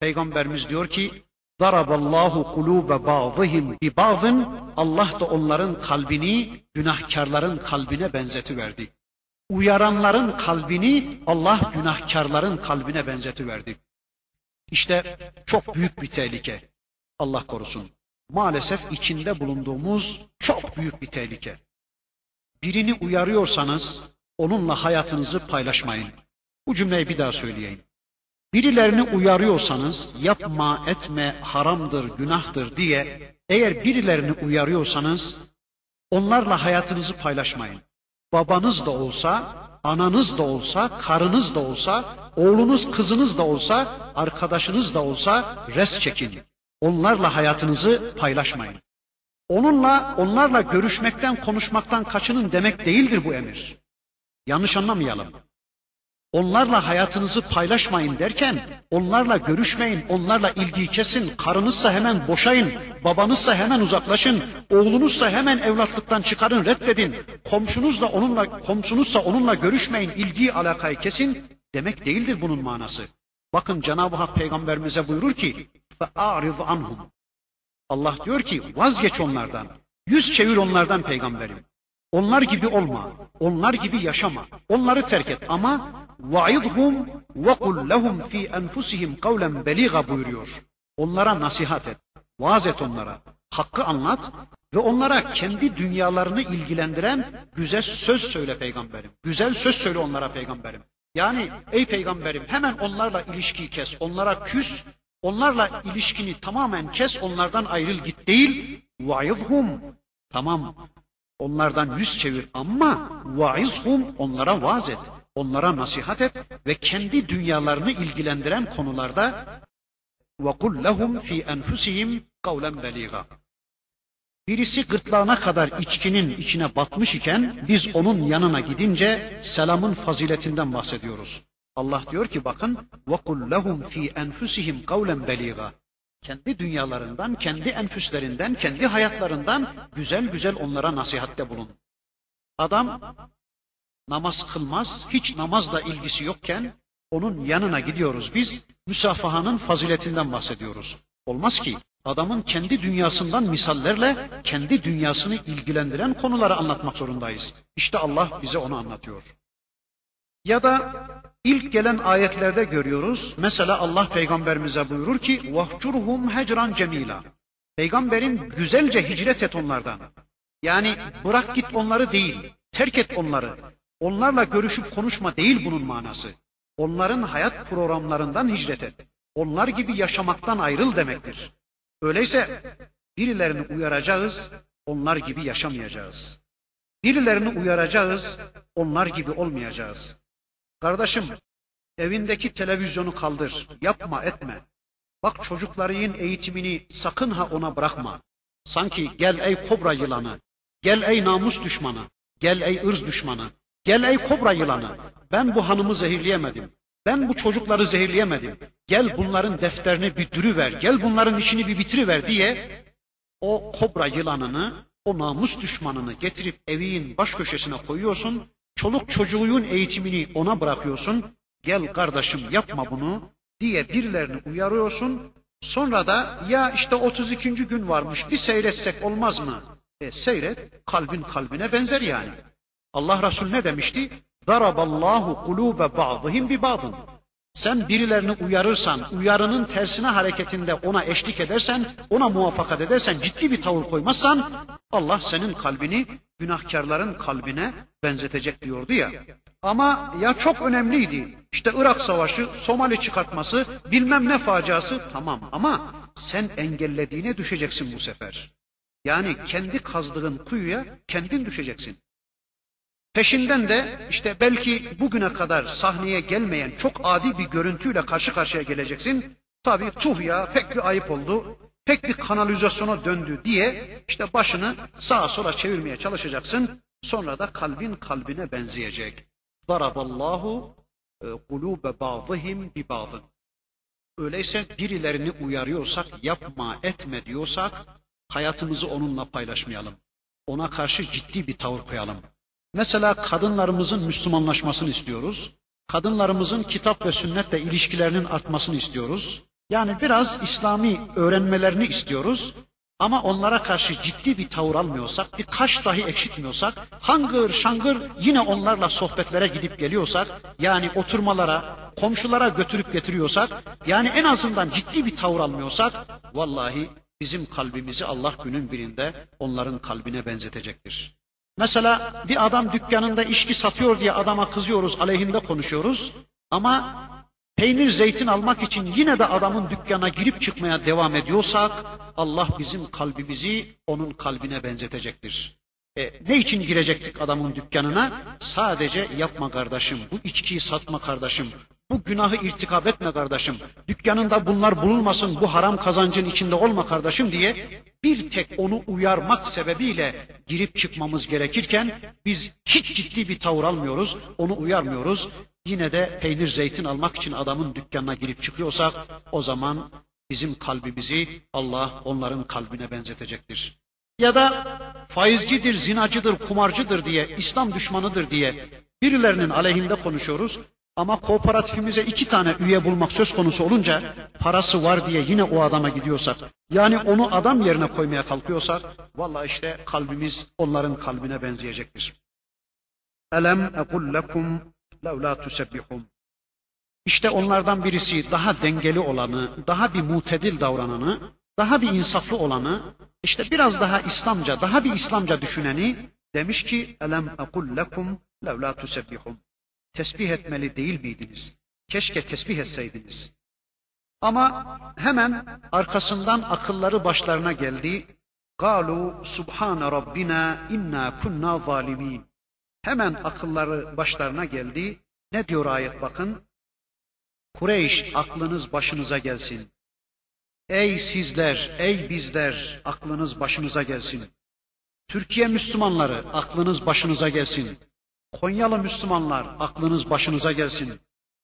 Peygamberimiz diyor ki Daraballahu kulube ba'dihim bi ba'din Allah da onların kalbini günahkarların kalbine benzetiverdi. Uyaranların kalbini Allah günahkarların kalbine benzetiverdi. İşte çok büyük bir tehlike. Allah korusun maalesef içinde bulunduğumuz çok büyük bir tehlike. Birini uyarıyorsanız onunla hayatınızı paylaşmayın. Bu cümleyi bir daha söyleyeyim. Birilerini uyarıyorsanız yapma, etme, haramdır, günahtır diye eğer birilerini uyarıyorsanız onlarla hayatınızı paylaşmayın. Babanız da olsa, ananız da olsa, karınız da olsa, oğlunuz, kızınız da olsa, arkadaşınız da olsa res çekin. Onlarla hayatınızı paylaşmayın. Onunla, onlarla görüşmekten, konuşmaktan kaçının demek değildir bu emir. Yanlış anlamayalım. Onlarla hayatınızı paylaşmayın derken, onlarla görüşmeyin, onlarla ilgiyi kesin, karınızsa hemen boşayın, babanızsa hemen uzaklaşın, oğlunuzsa hemen evlatlıktan çıkarın, reddedin, komşunuzla onunla, komşunuzsa onunla görüşmeyin, ilgiyi alakayı kesin demek değildir bunun manası. Bakın Cenab-ı Hak peygamberimize buyurur ki فَاَعْرِضْ anhum. Allah diyor ki vazgeç onlardan. Yüz çevir onlardan peygamberim. Onlar gibi olma. Onlar gibi yaşama. Onları terk et ama وَعِظْهُمْ وَقُلْ لَهُمْ ف۪ي أَنْفُسِهِمْ قَوْلًا بَلِيغًا buyuruyor. Onlara nasihat et. Vaaz et onlara. Hakkı anlat ve onlara kendi dünyalarını ilgilendiren güzel söz söyle peygamberim. Güzel söz söyle onlara peygamberim. Yani ey peygamberim hemen onlarla ilişkiyi kes, onlara küs, onlarla ilişkini tamamen kes, onlardan ayrıl git değil. Vaizhum. Tamam. Onlardan yüz çevir ama vaizhum onlara vaaz et. Onlara nasihat et ve kendi dünyalarını ilgilendiren konularda وَقُلْ لَهُمْ فِي أَنْفُسِهِمْ قَوْلًا بَلِيغًا Birisi gırtlağına kadar içkinin içine batmış iken biz onun yanına gidince selamın faziletinden bahsediyoruz. Allah diyor ki bakın وَقُلْ لَهُمْ ف۪ي أَنْفُسِهِمْ قَوْلًا بَلِيغًا Kendi dünyalarından, kendi enfüslerinden, kendi hayatlarından güzel güzel onlara nasihatte bulun. Adam namaz kılmaz, hiç namazla ilgisi yokken onun yanına gidiyoruz biz, müsafahanın faziletinden bahsediyoruz. Olmaz ki adamın kendi dünyasından misallerle kendi dünyasını ilgilendiren konuları anlatmak zorundayız. İşte Allah bize onu anlatıyor. Ya da ilk gelen ayetlerde görüyoruz. Mesela Allah peygamberimize buyurur ki vahcurhum hecran cemila. Peygamberim güzelce hicret et onlardan. Yani bırak git onları değil, terk et onları. Onlarla görüşüp konuşma değil bunun manası. Onların hayat programlarından hicret et. Onlar gibi yaşamaktan ayrıl demektir. Öyleyse birilerini uyaracağız, onlar gibi yaşamayacağız. Birilerini uyaracağız, onlar gibi olmayacağız. Kardeşim, evindeki televizyonu kaldır, yapma etme. Bak çocukların eğitimini sakın ha ona bırakma. Sanki gel ey kobra yılanı, gel ey namus düşmanı, gel ey ırz düşmanı, gel ey kobra yılanı. Ben bu hanımı zehirleyemedim. Ben bu çocukları zehirleyemedim. Gel bunların defterini bir dürüver, gel bunların işini bir bitiriver diye o kobra yılanını, o namus düşmanını getirip evin baş köşesine koyuyorsun. Çoluk çocuğun eğitimini ona bırakıyorsun. Gel kardeşim yapma bunu diye birilerini uyarıyorsun. Sonra da ya işte 32. gün varmış bir seyretsek olmaz mı? E seyret kalbin kalbine benzer yani. Allah Resulü ne demişti? Daraballahu kulube ba'dihim bi ba'dın. Sen birilerini uyarırsan, uyarının tersine hareketinde ona eşlik edersen, ona muvaffakat edersen, ciddi bir tavır koymazsan, Allah senin kalbini günahkarların kalbine benzetecek diyordu ya. Ama ya çok önemliydi. İşte Irak Savaşı, Somali çıkartması, bilmem ne faciası tamam ama sen engellediğine düşeceksin bu sefer. Yani kendi kazdığın kuyuya kendin düşeceksin. Peşinden de işte belki bugüne kadar sahneye gelmeyen çok adi bir görüntüyle karşı karşıya geleceksin. Tabi tuh ya pek bir ayıp oldu, pek bir kanalizasyona döndü diye işte başını sağa sola çevirmeye çalışacaksın. Sonra da kalbin kalbine benzeyecek. Daraballahu e, kulube ba'dihim bi ba'dın. Öyleyse birilerini uyarıyorsak, yapma, etme diyorsak hayatımızı onunla paylaşmayalım. Ona karşı ciddi bir tavır koyalım. Mesela kadınlarımızın Müslümanlaşmasını istiyoruz. Kadınlarımızın kitap ve sünnetle ilişkilerinin artmasını istiyoruz. Yani biraz İslami öğrenmelerini istiyoruz. Ama onlara karşı ciddi bir tavır almıyorsak, bir kaş dahi ekşitmiyorsak, hangır şangır yine onlarla sohbetlere gidip geliyorsak, yani oturmalara, komşulara götürüp getiriyorsak, yani en azından ciddi bir tavır almıyorsak, vallahi bizim kalbimizi Allah günün birinde onların kalbine benzetecektir. Mesela bir adam dükkanında içki satıyor diye adama kızıyoruz, aleyhinde konuşuyoruz. Ama peynir zeytin almak için yine de adamın dükkana girip çıkmaya devam ediyorsak Allah bizim kalbimizi onun kalbine benzetecektir. E, ne için girecektik adamın dükkanına? Sadece yapma kardeşim, bu içkiyi satma kardeşim, bu günahı irtikap etme kardeşim, dükkanında bunlar bulunmasın, bu haram kazancın içinde olma kardeşim diye bir tek onu uyarmak sebebiyle girip çıkmamız gerekirken biz hiç ciddi bir tavır almıyoruz, onu uyarmıyoruz. Yine de peynir zeytin almak için adamın dükkanına girip çıkıyorsak o zaman bizim kalbimizi Allah onların kalbine benzetecektir. Ya da faizcidir, zinacıdır, kumarcıdır diye, İslam düşmanıdır diye birilerinin aleyhinde konuşuyoruz. Ama kooperatifimize iki tane üye bulmak söz konusu olunca parası var diye yine o adama gidiyorsak, yani onu adam yerine koymaya kalkıyorsak, vallahi işte kalbimiz onların kalbine benzeyecektir. Elem ekul lekum levla tusebbihun. İşte onlardan birisi daha dengeli olanı, daha bir mutedil davrananı, daha bir insaflı olanı, işte biraz daha İslamca, daha bir İslamca düşüneni demiş ki elem ekul lekum levla tusebbihun. Tesbih etmeli değil miydiniz? Keşke tesbih etseydiniz. Ama hemen arkasından akılları başlarına geldi. Galu subhane rabbina inna kunna zalimin. Hemen akılları başlarına geldi. Ne diyor ayet bakın? Kureyş aklınız başınıza gelsin. Ey sizler, ey bizler aklınız başınıza gelsin. Türkiye Müslümanları aklınız başınıza gelsin. Konyalı Müslümanlar aklınız başınıza gelsin.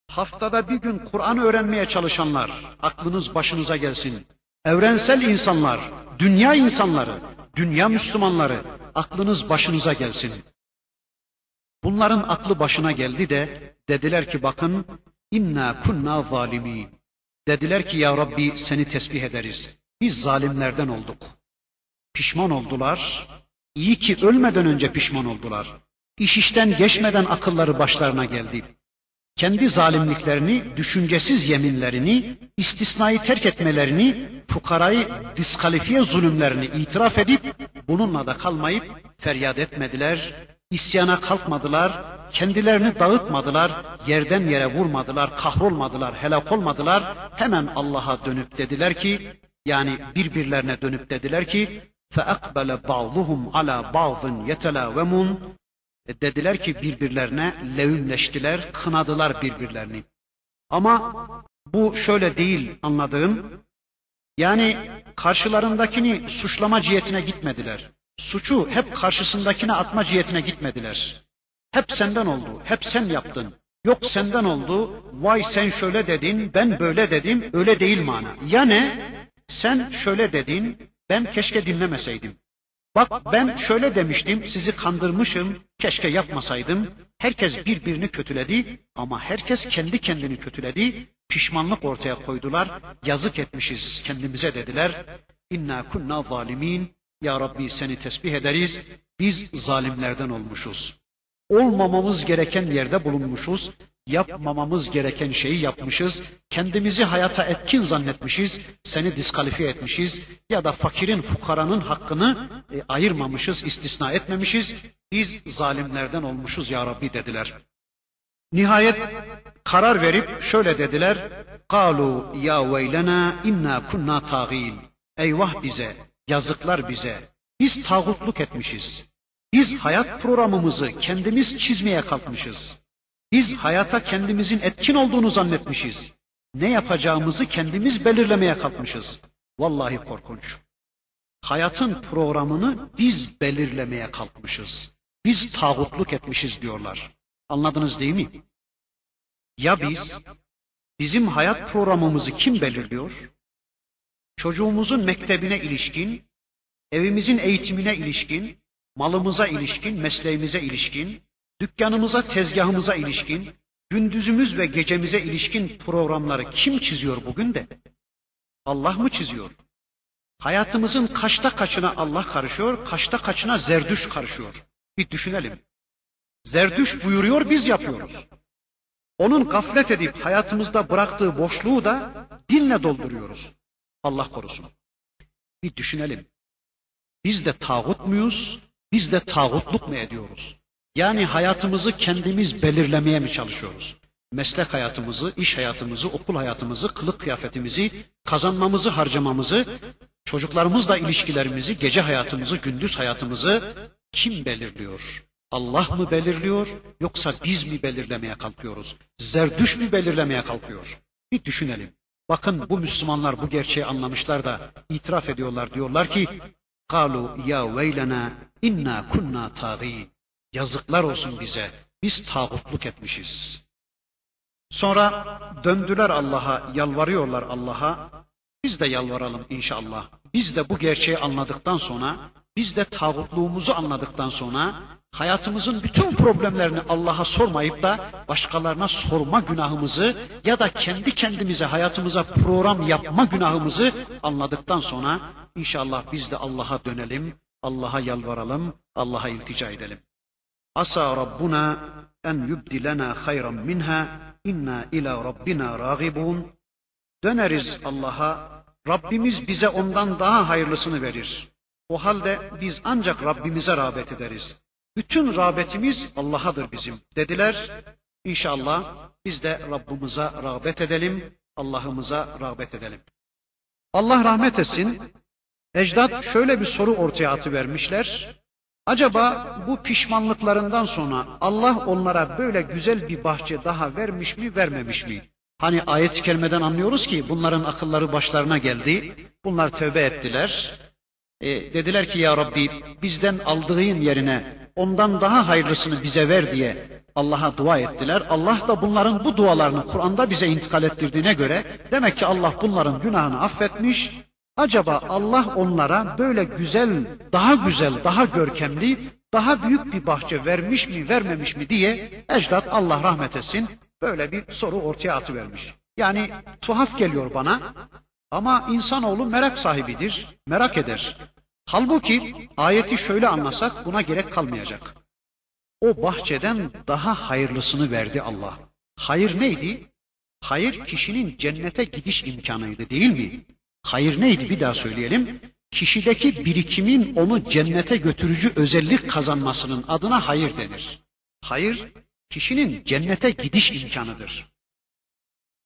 Haftada bir gün Kur'an öğrenmeye çalışanlar aklınız başınıza gelsin. Evrensel insanlar, dünya insanları, dünya Müslümanları aklınız başınıza gelsin. Bunların aklı başına geldi de dediler ki bakın inna kunna zalimin. Dediler ki ya Rabbi seni tesbih ederiz. Biz zalimlerden olduk. Pişman oldular. İyi ki ölmeden önce pişman oldular. İş işten geçmeden akılları başlarına geldi. Kendi zalimliklerini, düşüncesiz yeminlerini, istisnayı terk etmelerini, fukarayı diskalifiye zulümlerini itiraf edip bununla da kalmayıp feryat etmediler, isyana kalkmadılar, kendilerini dağıtmadılar, yerden yere vurmadılar, kahrolmadılar, helak olmadılar. Hemen Allah'a dönüp dediler ki, yani birbirlerine dönüp dediler ki, فَاَقْبَلَ بَعْضُهُمْ عَلَى بَعْضٍ يَتَلَاوَمُونَ e, dediler ki birbirlerine levimleştiler, kınadılar birbirlerini. Ama bu şöyle değil anladığım. Yani karşılarındakini suçlama cihetine gitmediler. Suçu hep karşısındakine atma cihetine gitmediler. Hep senden oldu, hep sen yaptın. Yok senden oldu, vay sen şöyle dedin, ben böyle dedim, öyle değil mana. Ya ne? Sen şöyle dedin, ben keşke dinlemeseydim. Bak ben şöyle demiştim, sizi kandırmışım, keşke yapmasaydım. Herkes birbirini kötüledi ama herkes kendi kendini kötüledi. Pişmanlık ortaya koydular. Yazık etmişiz kendimize dediler. İnna kunna zalimin. Ya Rabbi seni tesbih ederiz. Biz zalimlerden olmuşuz. Olmamamız gereken yerde bulunmuşuz. Yapmamamız gereken şeyi yapmışız. Kendimizi hayata etkin zannetmişiz. Seni diskalifiye etmişiz. Ya da fakirin, fukaranın hakkını e, ayırmamışız, istisna etmemişiz. Biz zalimlerden olmuşuz ya Rabbi dediler. Nihayet karar verip şöyle dediler. Kalu ya veylena inna kunna tagin. Eyvah bize yazıklar bize, biz tağutluk etmişiz. Biz hayat programımızı kendimiz çizmeye kalkmışız. Biz hayata kendimizin etkin olduğunu zannetmişiz. Ne yapacağımızı kendimiz belirlemeye kalkmışız. Vallahi korkunç. Hayatın programını biz belirlemeye kalkmışız. Biz tağutluk etmişiz diyorlar. Anladınız değil mi? Ya biz, bizim hayat programımızı kim belirliyor? Çocuğumuzun mektebine ilişkin, evimizin eğitimine ilişkin, malımıza ilişkin, mesleğimize ilişkin, dükkanımıza, tezgahımıza ilişkin, gündüzümüz ve gecemize ilişkin programları kim çiziyor bugün de? Allah mı çiziyor? Hayatımızın kaçta kaçına Allah karışıyor, kaçta kaçına zerdüş karışıyor. Bir düşünelim. Zerdüş buyuruyor, biz yapıyoruz. Onun gaflet edip hayatımızda bıraktığı boşluğu da dinle dolduruyoruz. Allah korusun. Bir düşünelim. Biz de tağut muyuz? Biz de tağutluk mu ediyoruz? Yani hayatımızı kendimiz belirlemeye mi çalışıyoruz? Meslek hayatımızı, iş hayatımızı, okul hayatımızı, kılık kıyafetimizi, kazanmamızı, harcamamızı, çocuklarımızla ilişkilerimizi, gece hayatımızı, gündüz hayatımızı kim belirliyor? Allah mı belirliyor yoksa biz mi belirlemeye kalkıyoruz? Zerdüş mü belirlemeye kalkıyor? Bir düşünelim. Bakın bu Müslümanlar bu gerçeği anlamışlar da itiraf ediyorlar. Diyorlar ki: "Kalu ya veylena inna kunna tağin." Yazıklar olsun bize. Biz tağutluk etmişiz. Sonra döndüler Allah'a, yalvarıyorlar Allah'a. Biz de yalvaralım inşallah. Biz de bu gerçeği anladıktan sonra biz de tağutluğumuzu anladıktan sonra hayatımızın bütün problemlerini Allah'a sormayıp da başkalarına sorma günahımızı ya da kendi kendimize hayatımıza program yapma günahımızı anladıktan sonra inşallah biz de Allah'a dönelim, Allah'a yalvaralım, Allah'a iltica edelim. Asa Rabbuna en yubdilena hayran minha inna ila rabbina ragibun. Döneriz Allah'a, Rabbimiz bize ondan daha hayırlısını verir. O halde biz ancak Rabbimize rağbet ederiz. Bütün rağbetimiz Allah'adır bizim dediler. İnşallah biz de Rabbimize rağbet edelim, Allah'ımıza rağbet edelim. Allah rahmet etsin. Ecdat şöyle bir soru ortaya atıvermişler. Acaba bu pişmanlıklarından sonra Allah onlara böyle güzel bir bahçe daha vermiş mi, vermemiş mi? Hani ayet-i kerimeden anlıyoruz ki bunların akılları başlarına geldi. Bunlar tövbe ettiler. E, dediler ki ya Rabbi bizden aldığın yerine ondan daha hayırlısını bize ver diye Allah'a dua ettiler. Allah da bunların bu dualarını Kur'an'da bize intikal ettirdiğine göre demek ki Allah bunların günahını affetmiş. Acaba Allah onlara böyle güzel, daha güzel, daha görkemli, daha büyük bir bahçe vermiş mi, vermemiş mi diye ecdat Allah rahmet etsin böyle bir soru ortaya atıvermiş. Yani tuhaf geliyor bana ama insanoğlu merak sahibidir, merak eder. Halbuki ayeti şöyle anlasak buna gerek kalmayacak. O bahçeden daha hayırlısını verdi Allah. Hayır neydi? Hayır kişinin cennete gidiş imkanıydı değil mi? Hayır neydi bir daha söyleyelim. Kişideki birikimin onu cennete götürücü özellik kazanmasının adına hayır denir. Hayır kişinin cennete gidiş imkanıdır.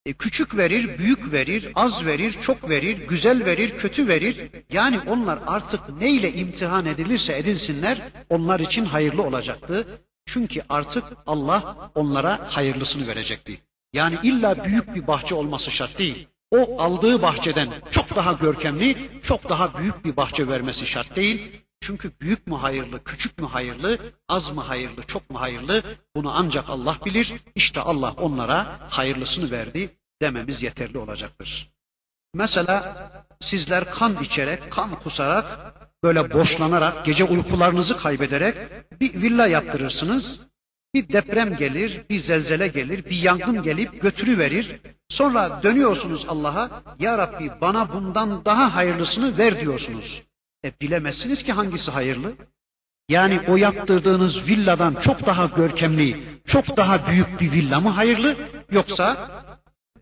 E, küçük verir, büyük verir, az verir, çok verir, güzel verir, kötü verir. Yani onlar artık neyle imtihan edilirse edilsinler onlar için hayırlı olacaktı. Çünkü artık Allah onlara hayırlısını verecekti. Yani illa büyük bir bahçe olması şart değil. O aldığı bahçeden çok daha görkemli, çok daha büyük bir bahçe vermesi şart değil. Çünkü büyük mü hayırlı, küçük mü hayırlı, az mı hayırlı, çok mu hayırlı bunu ancak Allah bilir. İşte Allah onlara hayırlısını verdi dememiz yeterli olacaktır. Mesela sizler kan içerek, kan kusarak, böyle boşlanarak, gece uykularınızı kaybederek bir villa yaptırırsınız. Bir deprem gelir, bir zelzele gelir, bir yangın gelip götürüverir. Sonra dönüyorsunuz Allah'a, Ya Rabbi bana bundan daha hayırlısını ver diyorsunuz. E bilemezsiniz ki hangisi hayırlı. Yani o yaptırdığınız villadan çok daha görkemli, çok daha büyük bir villa mı hayırlı? Yoksa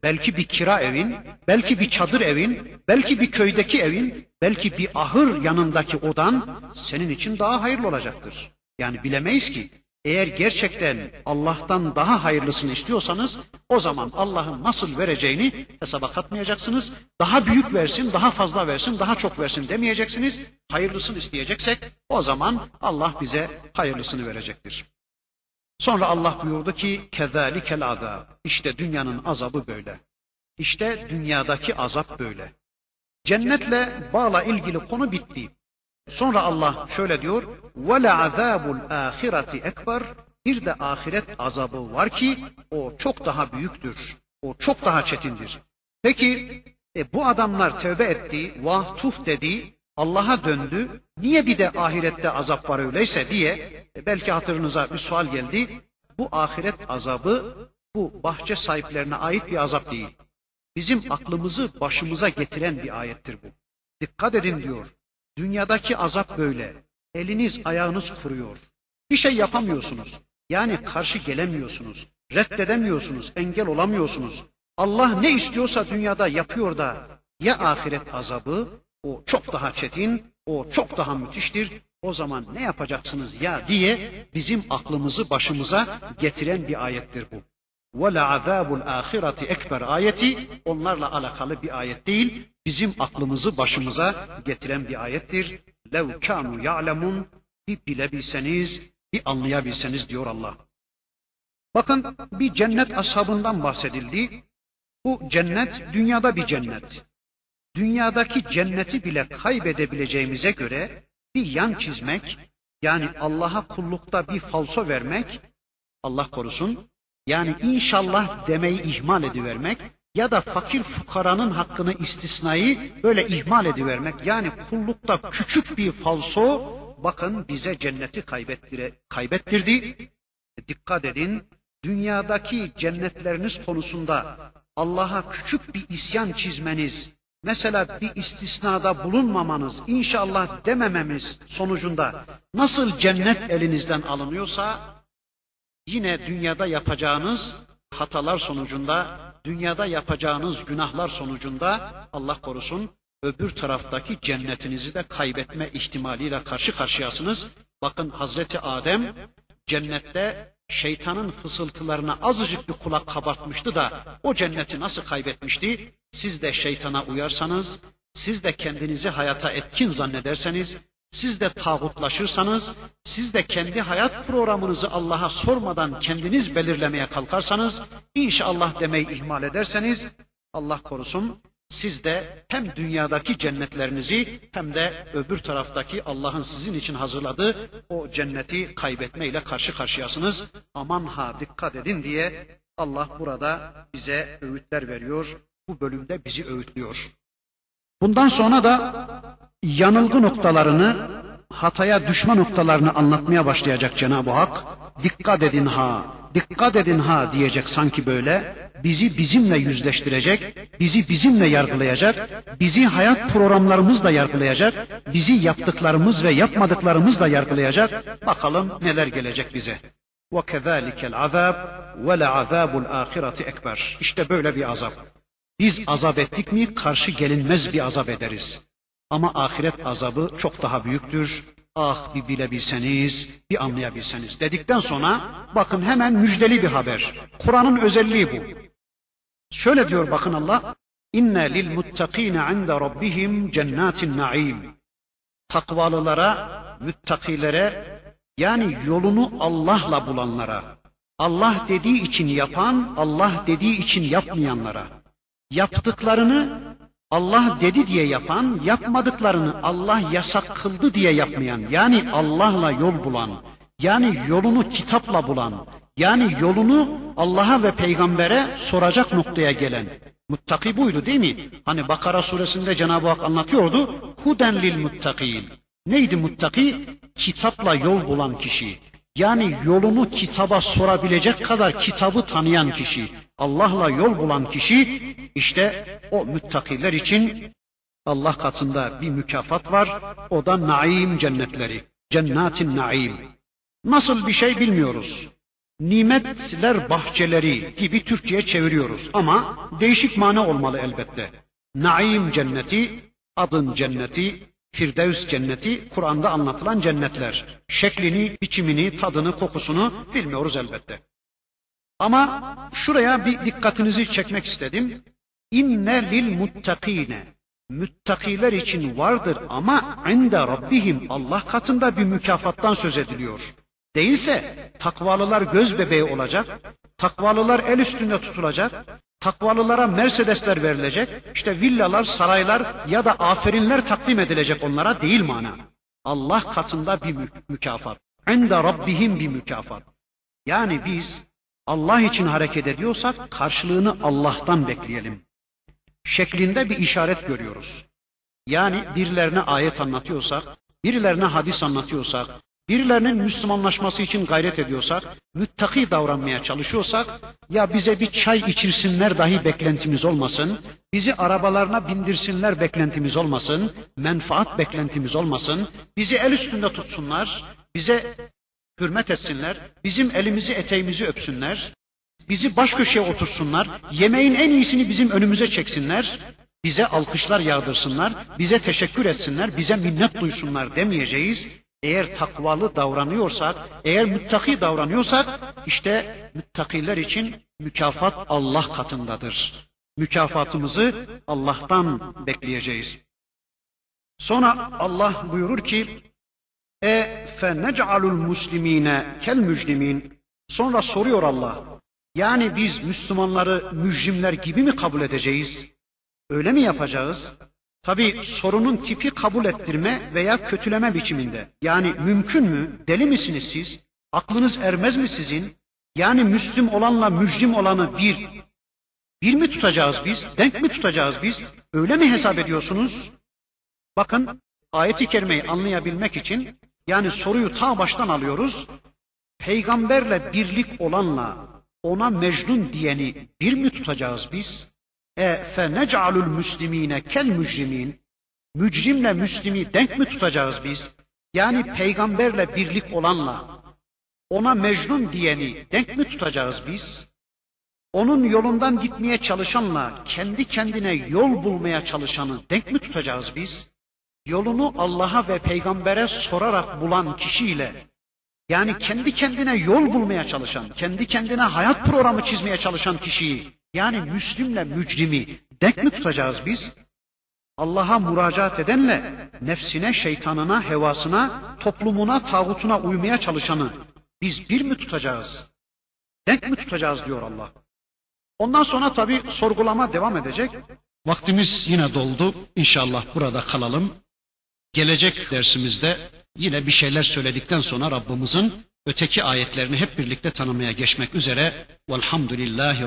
belki bir kira evin, belki bir çadır evin, belki bir köydeki evin, belki bir ahır yanındaki odan senin için daha hayırlı olacaktır. Yani bilemeyiz ki eğer gerçekten Allah'tan daha hayırlısını istiyorsanız o zaman Allah'ın nasıl vereceğini hesaba katmayacaksınız. Daha büyük versin, daha fazla versin, daha çok versin demeyeceksiniz. Hayırlısını isteyeceksek o zaman Allah bize hayırlısını verecektir. Sonra Allah buyurdu ki kezalikel azab. İşte dünyanın azabı böyle. İşte dünyadaki azap böyle. Cennetle bağla ilgili konu bitti. Sonra Allah şöyle diyor: "Ve la azabul ahireti ekber." Bir de ahiret azabı var ki o çok daha büyüktür. O çok daha çetindir. Peki e, bu adamlar tövbe etti, vah tuh dedi, Allah'a döndü. Niye bir de ahirette azap var öyleyse diye e, belki hatırınıza bir sual geldi. Bu ahiret azabı bu bahçe sahiplerine ait bir azap değil. Bizim aklımızı başımıza getiren bir ayettir bu. Dikkat edin diyor. Dünyadaki azap böyle. Eliniz ayağınız kuruyor. Bir şey yapamıyorsunuz. Yani karşı gelemiyorsunuz. Reddedemiyorsunuz. Engel olamıyorsunuz. Allah ne istiyorsa dünyada yapıyor da ya ahiret azabı o çok daha çetin, o çok daha müthiştir. O zaman ne yapacaksınız ya diye bizim aklımızı başımıza getiren bir ayettir bu. Ve la azabul ahireti ekber ayeti onlarla alakalı bir ayet değil bizim aklımızı başımıza getiren bir ayettir. Lev kanu ya'lemun bir bilebilseniz, bir anlayabilseniz diyor Allah. Bakın bir cennet ashabından bahsedildi. Bu cennet dünyada bir cennet. Dünyadaki cenneti bile kaybedebileceğimize göre bir yan çizmek, yani Allah'a kullukta bir falso vermek, Allah korusun, yani inşallah demeyi ihmal edivermek, ya da fakir fukaranın hakkını istisnayı böyle ihmal edivermek yani kullukta küçük bir falso bakın bize cenneti kaybettire, kaybettirdi. Dikkat edin dünyadaki cennetleriniz konusunda Allah'a küçük bir isyan çizmeniz, mesela bir istisnada bulunmamanız, inşallah demememiz sonucunda nasıl cennet elinizden alınıyorsa yine dünyada yapacağınız hatalar sonucunda, dünyada yapacağınız günahlar sonucunda Allah korusun öbür taraftaki cennetinizi de kaybetme ihtimaliyle karşı karşıyasınız. Bakın Hazreti Adem cennette şeytanın fısıltılarına azıcık bir kulak kabartmıştı da o cenneti nasıl kaybetmişti? Siz de şeytana uyarsanız, siz de kendinizi hayata etkin zannederseniz, siz de tağutlaşırsanız, siz de kendi hayat programınızı Allah'a sormadan kendiniz belirlemeye kalkarsanız, inşallah demeyi ihmal ederseniz, Allah korusun siz de hem dünyadaki cennetlerinizi hem de öbür taraftaki Allah'ın sizin için hazırladığı o cenneti kaybetmeyle karşı karşıyasınız. Aman ha dikkat edin diye Allah burada bize öğütler veriyor. Bu bölümde bizi öğütlüyor. Bundan sonra da yanılgı noktalarını, hataya düşme noktalarını anlatmaya başlayacak Cenab-ı Hak. Dikkat edin ha, dikkat edin ha diyecek sanki böyle. Bizi bizimle yüzleştirecek, bizi bizimle yargılayacak, bizi hayat programlarımızla yargılayacak, bizi yaptıklarımız ve yapmadıklarımızla yargılayacak. Bakalım neler gelecek bize. وَكَذَٰلِكَ الْعَذَابُ وَلَعَذَابُ الْآخِرَةِ ekber. İşte böyle bir azap. Biz azap ettik mi karşı gelinmez bir azap ederiz. Ama ahiret azabı çok daha büyüktür. Ah bir bilebilseniz, bir anlayabilseniz dedikten sonra bakın hemen müjdeli bir haber. Kur'an'ın özelliği bu. Şöyle diyor bakın Allah. İnne lil muttakine inde rabbihim cennatin naim. Takvalılara, müttakilere yani yolunu Allah'la bulanlara, Allah dediği için yapan, Allah dediği için yapmayanlara, yaptıklarını Allah dedi diye yapan, yapmadıklarını Allah yasak kıldı diye yapmayan, yani Allah'la yol bulan, yani yolunu kitapla bulan, yani yolunu Allah'a ve peygambere soracak noktaya gelen. Muttaki buydu değil mi? Hani Bakara suresinde Cenab-ı Hak anlatıyordu. Huden lil muttakin. Neydi muttaki? Kitapla yol bulan kişi. Yani yolunu kitaba sorabilecek kadar kitabı tanıyan kişi. Allah'la yol bulan kişi işte o müttakiler için Allah katında bir mükafat var. O da naim cennetleri. Cennatin naim. Nasıl bir şey bilmiyoruz nimetler bahçeleri gibi Türkçe'ye çeviriyoruz ama değişik mana olmalı elbette. Naim cenneti, adın cenneti, Firdevs cenneti, Kur'an'da anlatılan cennetler. Şeklini, biçimini, tadını, kokusunu bilmiyoruz elbette. Ama şuraya bir dikkatinizi çekmek istedim. İnne lil muttakine. Müttakiler için vardır ama inde rabbihim Allah katında bir mükafattan söz ediliyor. Değilse takvalılar göz bebeği olacak, takvalılar el üstünde tutulacak, takvalılara Mercedesler verilecek, işte villalar, saraylar ya da aferinler takdim edilecek onlara değil mana. Allah katında bir mü mükafat. Ende Rabbihim bir mükafat. Yani biz Allah için hareket ediyorsak karşılığını Allah'tan bekleyelim. Şeklinde bir işaret görüyoruz. Yani birilerine ayet anlatıyorsak, birilerine hadis anlatıyorsak, birilerinin Müslümanlaşması için gayret ediyorsak, müttaki davranmaya çalışıyorsak, ya bize bir çay içirsinler dahi beklentimiz olmasın, bizi arabalarına bindirsinler beklentimiz olmasın, menfaat beklentimiz olmasın, bizi el üstünde tutsunlar, bize hürmet etsinler, bizim elimizi eteğimizi öpsünler, bizi baş köşeye otursunlar, yemeğin en iyisini bizim önümüze çeksinler, bize alkışlar yağdırsınlar, bize teşekkür etsinler, bize minnet duysunlar demeyeceğiz. Eğer takvalı davranıyorsak, eğer müttaki davranıyorsak işte müttakiler için mükafat Allah katındadır. Mükafatımızı Allah'tan bekleyeceğiz. Sonra Allah buyurur ki e fe nec'alul muslimine kel mücrimin sonra soruyor Allah yani biz Müslümanları mücrimler gibi mi kabul edeceğiz? Öyle mi yapacağız? Tabi sorunun tipi kabul ettirme veya kötüleme biçiminde. Yani mümkün mü? Deli misiniz siz? Aklınız ermez mi sizin? Yani Müslüm olanla mücrim olanı bir Bir mi tutacağız biz? Denk mi tutacağız biz? Öyle mi hesap ediyorsunuz? Bakın ayeti kerimeyi anlayabilmek için yani soruyu ta baştan alıyoruz. Peygamberle birlik olanla ona mecnun diyeni bir mi tutacağız biz? E fe nec'alul müslimine kel mücrimin. Mücrimle Müslimi denk mi tutacağız biz? Yani peygamberle birlik olanla ona mecnun diyeni denk mi tutacağız biz? Onun yolundan gitmeye çalışanla kendi kendine yol bulmaya çalışanı denk mi tutacağız biz? Yolunu Allah'a ve peygambere sorarak bulan kişiyle yani kendi kendine yol bulmaya çalışan, kendi kendine hayat programı çizmeye çalışan kişiyi yani Müslümle mücrimi denk mi tutacağız biz? Allah'a müracaat edenle nefsine, şeytanına, hevasına, toplumuna, tağutuna uymaya çalışanı biz bir mi tutacağız? Denk mi tutacağız diyor Allah. Ondan sonra tabi sorgulama devam edecek. Vaktimiz yine doldu. İnşallah burada kalalım. Gelecek dersimizde yine bir şeyler söyledikten sonra Rabbimizin öteki ayetlerini hep birlikte tanımaya geçmek üzere. Velhamdülillahi